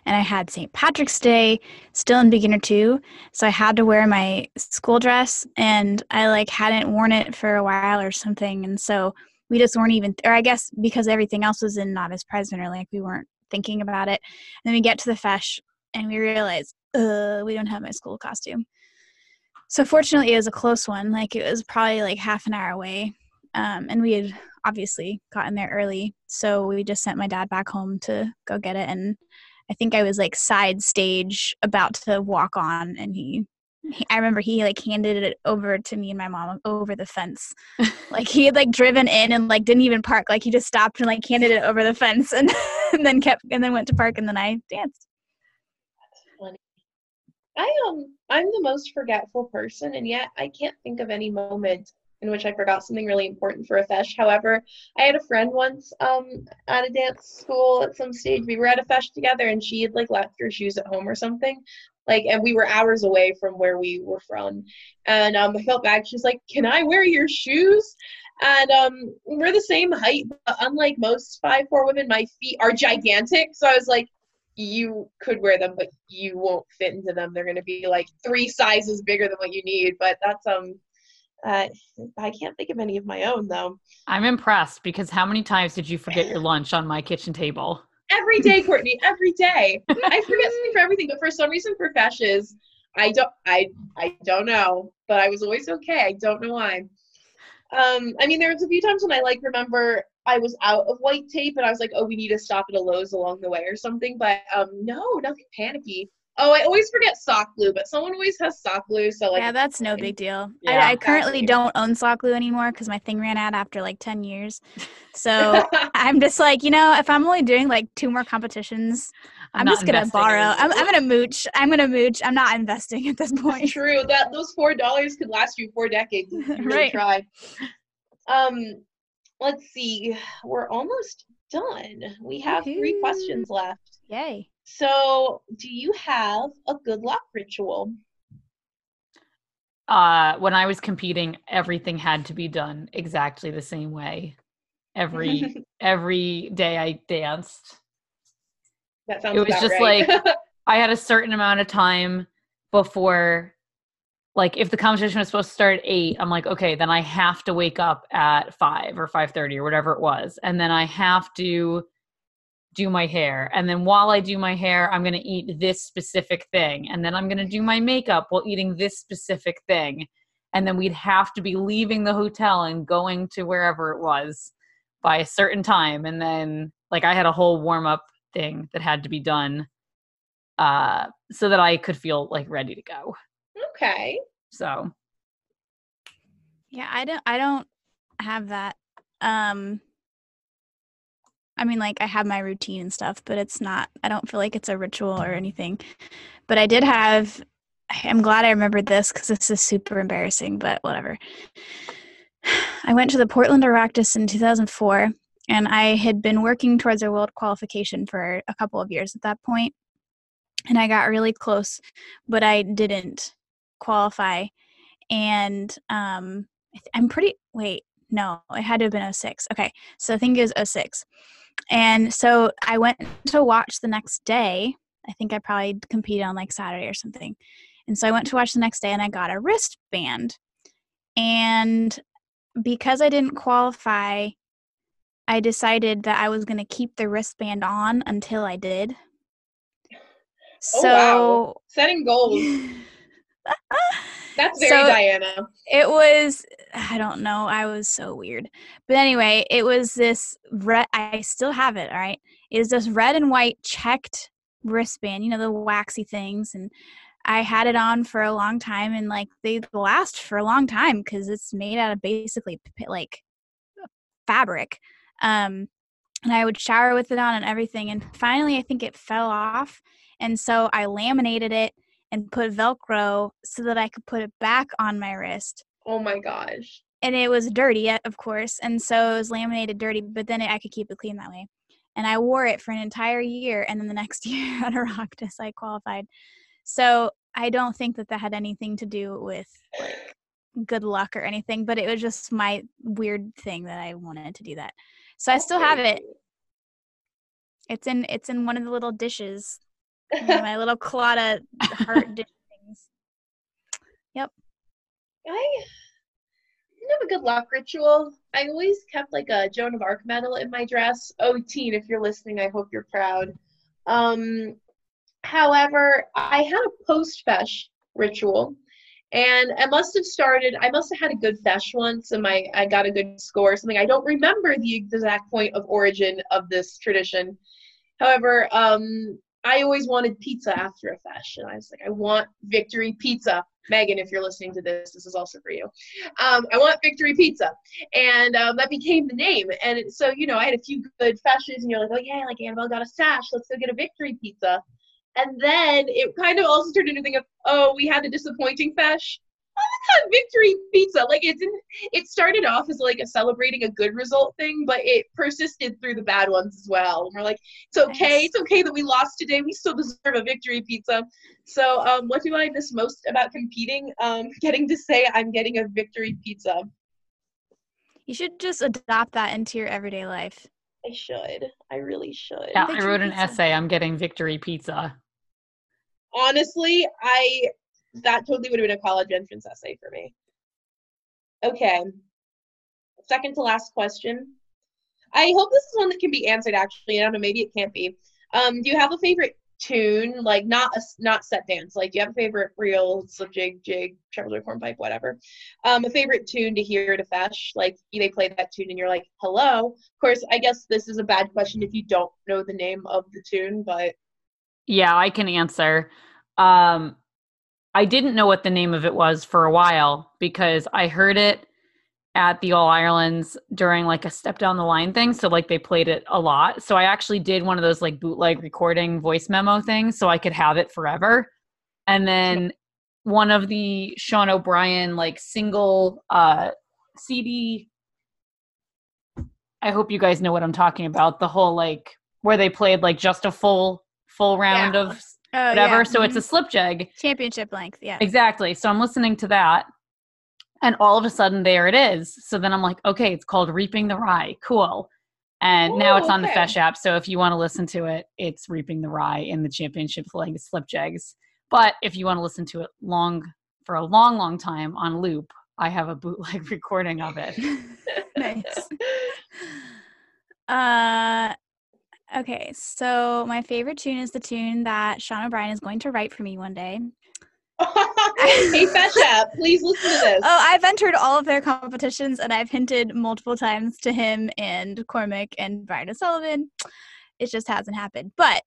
and I had St. Patrick's Day still in beginner two, so I had to wear my school dress, and I like hadn't worn it for a while or something, and so we just weren't even, or I guess because everything else was in novice prize winner, like we weren't thinking about it. And then we get to the feis, and we realize, uh, we don't have my school costume. So fortunately, it was a close one. Like it was probably like half an hour away, um, and we had obviously got in there early. So we just sent my dad back home to go get it. And I think I was like side stage about to walk on, and he, he I remember he like handed it over to me and my mom over the fence. like he had like driven in and like didn't even park. Like he just stopped and like handed it over the fence and, and then kept and then went to park and then I danced. I um I'm the most forgetful person and yet I can't think of any moment in which I forgot something really important for a feis. However, I had a friend once um, at a dance school at some stage. We were at a feis together, and she had like left her shoes at home or something. Like, and we were hours away from where we were from. And um, I felt bad. She's like, "Can I wear your shoes?" And um, we're the same height, but unlike most five four women, my feet are gigantic. So I was like, you could wear them, but you won't fit into them. They're going to be like three sizes bigger than what you need. But that's um uh, I can't think of any of my own though. I'm impressed because how many times did you forget your lunch on my kitchen table? Every day, Courtney. Every day. I forget something for everything, but for some reason, for feises, I don't. I I don't know, but I was always okay. I don't know why. Um, I mean, there was a few times when I like remember I was out of white tape and I was like, oh, we need to stop at a Lowe's along the way or something. But um, no, nothing panicky. Oh, I always forget sock glue, but someone always has sock glue. So like, yeah, that's no big deal. Yeah, I, I currently don't own sock glue anymore because my thing ran out after like ten years. So I'm just like, you know, if I'm only doing like two more competitions, I'm, I'm just gonna borrow. I'm, I'm gonna mooch. I'm gonna mooch. I'm not investing at this point. True. That those four dollars could last you four decades. If you really right. Try. Um, let's see. We're almost done. We have Woo-hoo. three questions left. Yay. So, do you have a good luck ritual? Uh, when I was competing, everything had to be done exactly the same way. Every every day I danced. That sounds. It was just right. like I had a certain amount of time before like if the competition was supposed to start at eight i'm like okay then i have to wake up at five or five thirty or whatever it was and then i have to do my hair. And then while I do my hair, I'm going to eat this specific thing. And then I'm going to do my makeup while eating this specific thing. And then we'd have to be leaving the hotel and going to wherever it was by a certain time. And then, like, I had a whole warm up thing that had to be done uh, so that I could feel like ready to go. Okay. So, yeah, I don't, I don't have that. Um, I mean, like I have my routine and stuff, but it's not, I don't feel like it's a ritual or anything. But I did have, I'm glad I remembered this because this is super embarrassing, but whatever. I went to the Portland Oireachtas in 2004, and I had been working towards a world qualification for a couple of years at that point. And I got really close, but I didn't qualify. And um, I'm pretty, wait, no, it had to have been 06. Okay, so I think it was 06. And so I went to watch the next day. I think I probably competed on like Saturday or something. And so I went to watch the next day and I got a wristband. And because I didn't qualify, I decided that I was going to keep the wristband on until I did. So, oh, wow. setting goals. That's very so Diana. It was I don't know. I was so weird. But anyway, it was this red I still have it, all right. It is this red and white checked wristband, you know, the waxy things and I had it on for a long time and like they last for a long time cuz it's made out of basically like fabric. Um and I would shower with it on and everything and finally I think it fell off and so I laminated it and put Velcro so that I could put it back on my wrist. Oh my gosh. And it was dirty, uh, of course. And so it was laminated dirty, but then I could keep it clean that way. And I wore it for an entire year. And then the next year at Oireachtas, I qualified. So I don't think that that had anything to do with like good luck or anything, but it was just my weird thing that I wanted to do that. So I still have it. It's in it's in one of the little dishes. My little Claddagh heart dish things. Yep. I didn't have a good luck ritual. I always kept like a Joan of Arc medal in my dress. Oh, teen, if you're listening, I hope you're proud. Um, however, I had a post feis ritual, and I must have started. I must have had a good feis once, and my I got a good score or something. I don't remember the exact point of origin of this tradition. However, um, I always wanted pizza after a and I was like, I want victory pizza. Megan, if you're listening to this, this is also for you. Um, I want Victory Pizza, and um, that became the name. And so, you know, I had a few good feises, and you're like, oh yeah, like Annabelle got a sash, let's go get a Victory Pizza. And then it kind of also turned into a thing of, oh, we had a disappointing feis victory pizza. Like it didn't. It started off as like a celebrating a good result thing, but it persisted through the bad ones as well. And we're like, it's okay. It's okay that we lost today. We still deserve a victory pizza. So, um, what do I miss most about competing? Um, getting to say I'm getting a victory pizza. You should just adopt that into your everyday life. I should. I really should. Yeah, I wrote an pizza. essay. I'm getting victory pizza. Honestly, I that totally would have been a college entrance essay for me. Okay. Second to last question. I hope this is one that can be answered actually. I don't know, maybe it can't be. Um, do you have a favorite tune, like not a not set dance? Like, do you have a favorite reel, slip jig, jig, treble or hornpipe, whatever? Um, a favorite tune to hear to feis? Like, they play that tune and you're like, hello. Of course, I guess this is a bad question if you don't know the name of the tune, but yeah, I can answer. Um, I didn't know what the name of it was for a while because I heard it at the All Irelands during like a step down the line thing. So like they played it a lot. So I actually did one of those like bootleg recording voice memo things so I could have it forever. And then one of the Sean O'Brien like single uh CD I hope you guys know what I'm talking about. The whole like where they played like just a full full round yeah. of oh, whatever. Yeah. So mm-hmm. it's a slip jig. Championship length. Yeah. Exactly. So I'm listening to that. And all of a sudden, there it is. So then I'm like, okay, it's called Reaping the Rye. Cool. And Ooh, now it's on okay. the Feis app. So if you want to listen to it, it's Reaping the Rye in the championship leg slip jigs. But if you want to listen to it long for a long, long time on loop, I have a bootleg recording of it. nice. Uh, Okay, so my favorite tune is the tune that Sean O'Brien is going to write for me one day. hey, Fesha, please listen to this. Oh, I've entered all of their competitions and I've hinted multiple times to him and Cormac and Brian O'Sullivan. It just hasn't happened. But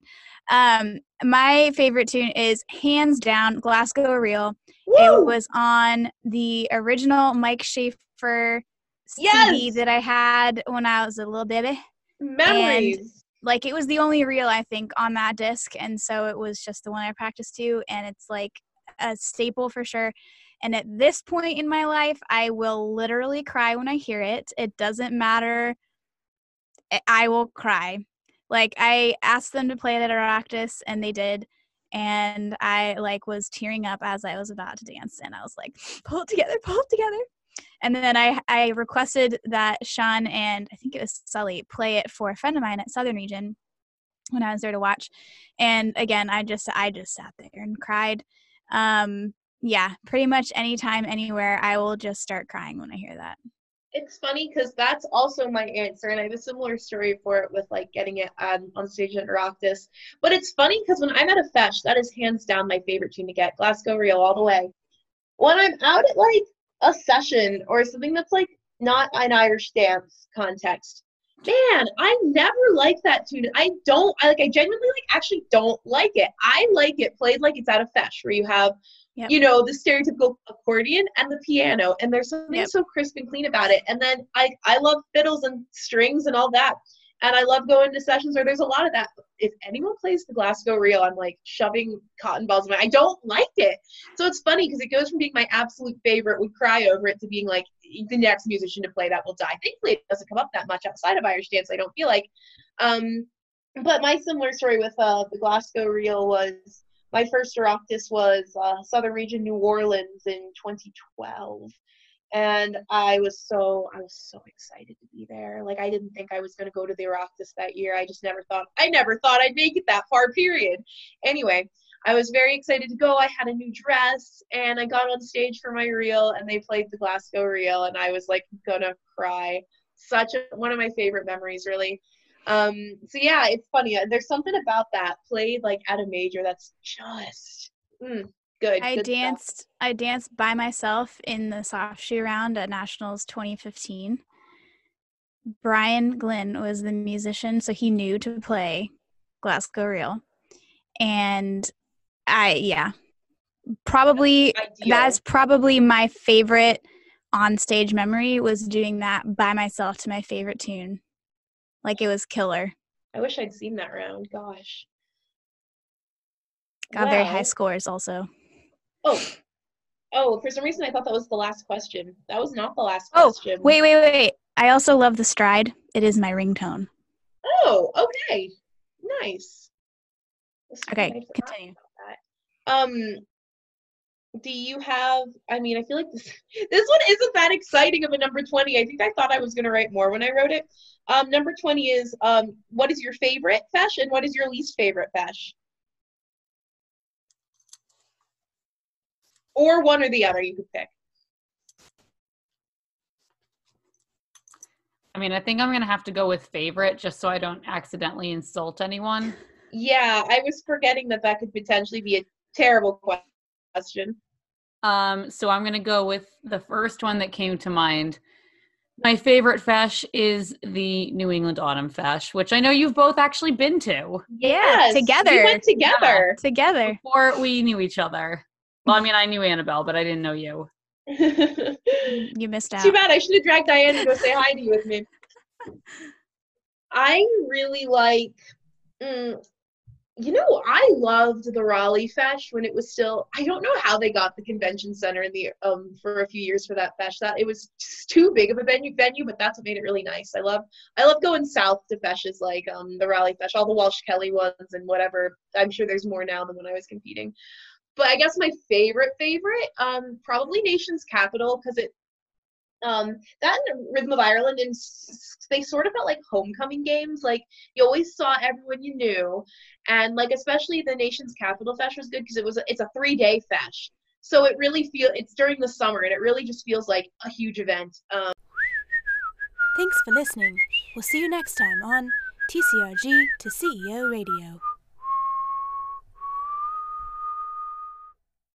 um, my favorite tune is hands down Glasgow Reel. It was on the original Mike Schaefer yes! CD that I had when I was a little baby. Memories. And like it was the only reel I think on that disc, and so it was just the one I practiced to, and it's like a staple for sure. And at this point in my life, I will literally cry when I hear it. It doesn't matter. I will cry. Like I asked them to play it at a and they did. And I like was tearing up as I was about to dance, and I was like, "Pull it together, pull it together." And then I, I requested that Sean and I think it was Sully play it for a friend of mine at Southern Region when I was there to watch. And again, I just I just sat there and cried. Um, yeah, pretty much anytime, anywhere, I will just start crying when I hear that. It's funny because that's also my answer, and I have a similar story for it with like getting it on, on stage at Oireachtas. But it's funny because when I'm at a feis, that is hands down my favorite tune to get Glasgow Reel all the way. When I'm out at like a session or something that's like not an Irish dance context. Man, I never like that tune. I don't I like I genuinely like actually don't like it. I like it played like it's out of feis where you have Yep. you know the stereotypical accordion and the piano and there's something yep. so crisp and clean about it and then i i love fiddles and strings and all that and I love going to sessions where there's a lot of that. If anyone plays the Glasgow reel, I'm like shoving cotton balls in my. I don't like it. So it's funny because it goes from being my absolute favorite, would cry over it, to being like the next musician to play that will die. Thankfully, it doesn't come up that much outside of Irish dance. I don't feel like. Um, but my similar story with uh, the Glasgow reel was my first Oireachtas was uh, Southern Region New Orleans in 2012 and I was so I was so excited to be there. Like I didn't think I was going to go to the Oireachtas that year. I just never thought I never thought I'd make it that far. Period. Anyway, I was very excited to go. I had a new dress and I got on stage for my reel and they played the Glasgow reel and I was like gonna cry. Such a, one of my favorite memories, really. Um, so yeah, it's funny. There's something about that played like at a major that's just mm, good. I good danced. Stuff. I danced by myself in the soft shoe round at Nationals 2015. Brian Glynn was the musician, so he knew to play Glasgow Reel, and I yeah, probably that's probably my favorite on stage memory was doing that by myself to my favorite tune. Like it was killer. I wish I'd seen that round. Gosh. Got well, very high scores also. Oh. Oh, for some reason I thought that was the last question. That was not the last oh, question. Wait, wait, wait. I also love the stride. It is my ringtone. Oh, okay. Nice. Okay, continue um do you have i mean i feel like this this one isn't that exciting of a number 20 i think i thought i was going to write more when i wrote it um number 20 is um what is your favorite feis and what is your least favorite feis or one or the other you could pick i mean i think i'm going to have to go with favorite just so i don't accidentally insult anyone yeah i was forgetting that that could potentially be a terrible question. Um, so I'm going to go with the first one that came to mind. My favorite feis is the New England Autumn Feis, which I know you've both actually been to. Yeah, together. We went together. Yeah, together. Before we knew each other. Well, I mean, I knew Annabelle, but I didn't know you. you missed out. Too bad. I should have dragged Diane to go say hi to you with me. I really like. Mm, you know, I loved the Raleigh Feis when it was still. I don't know how they got the convention center in the um for a few years for that Feis. That it was too big of a venue venue, but that's what made it really nice. I love I love going south to Feis like um the Raleigh Feis, all the Walsh Kelly ones and whatever. I'm sure there's more now than when I was competing. But I guess my favorite favorite um probably Nation's Capital because it um, that Rhythm of Ireland, and they sort of felt like homecoming games. Like you always saw everyone you knew, and like especially the nation's capital feis was good because it was a, it's a three day feis, so it really feel it's during the summer and it really just feels like a huge event. Um, Thanks for listening. We'll see you next time on TCRG to CEO Radio.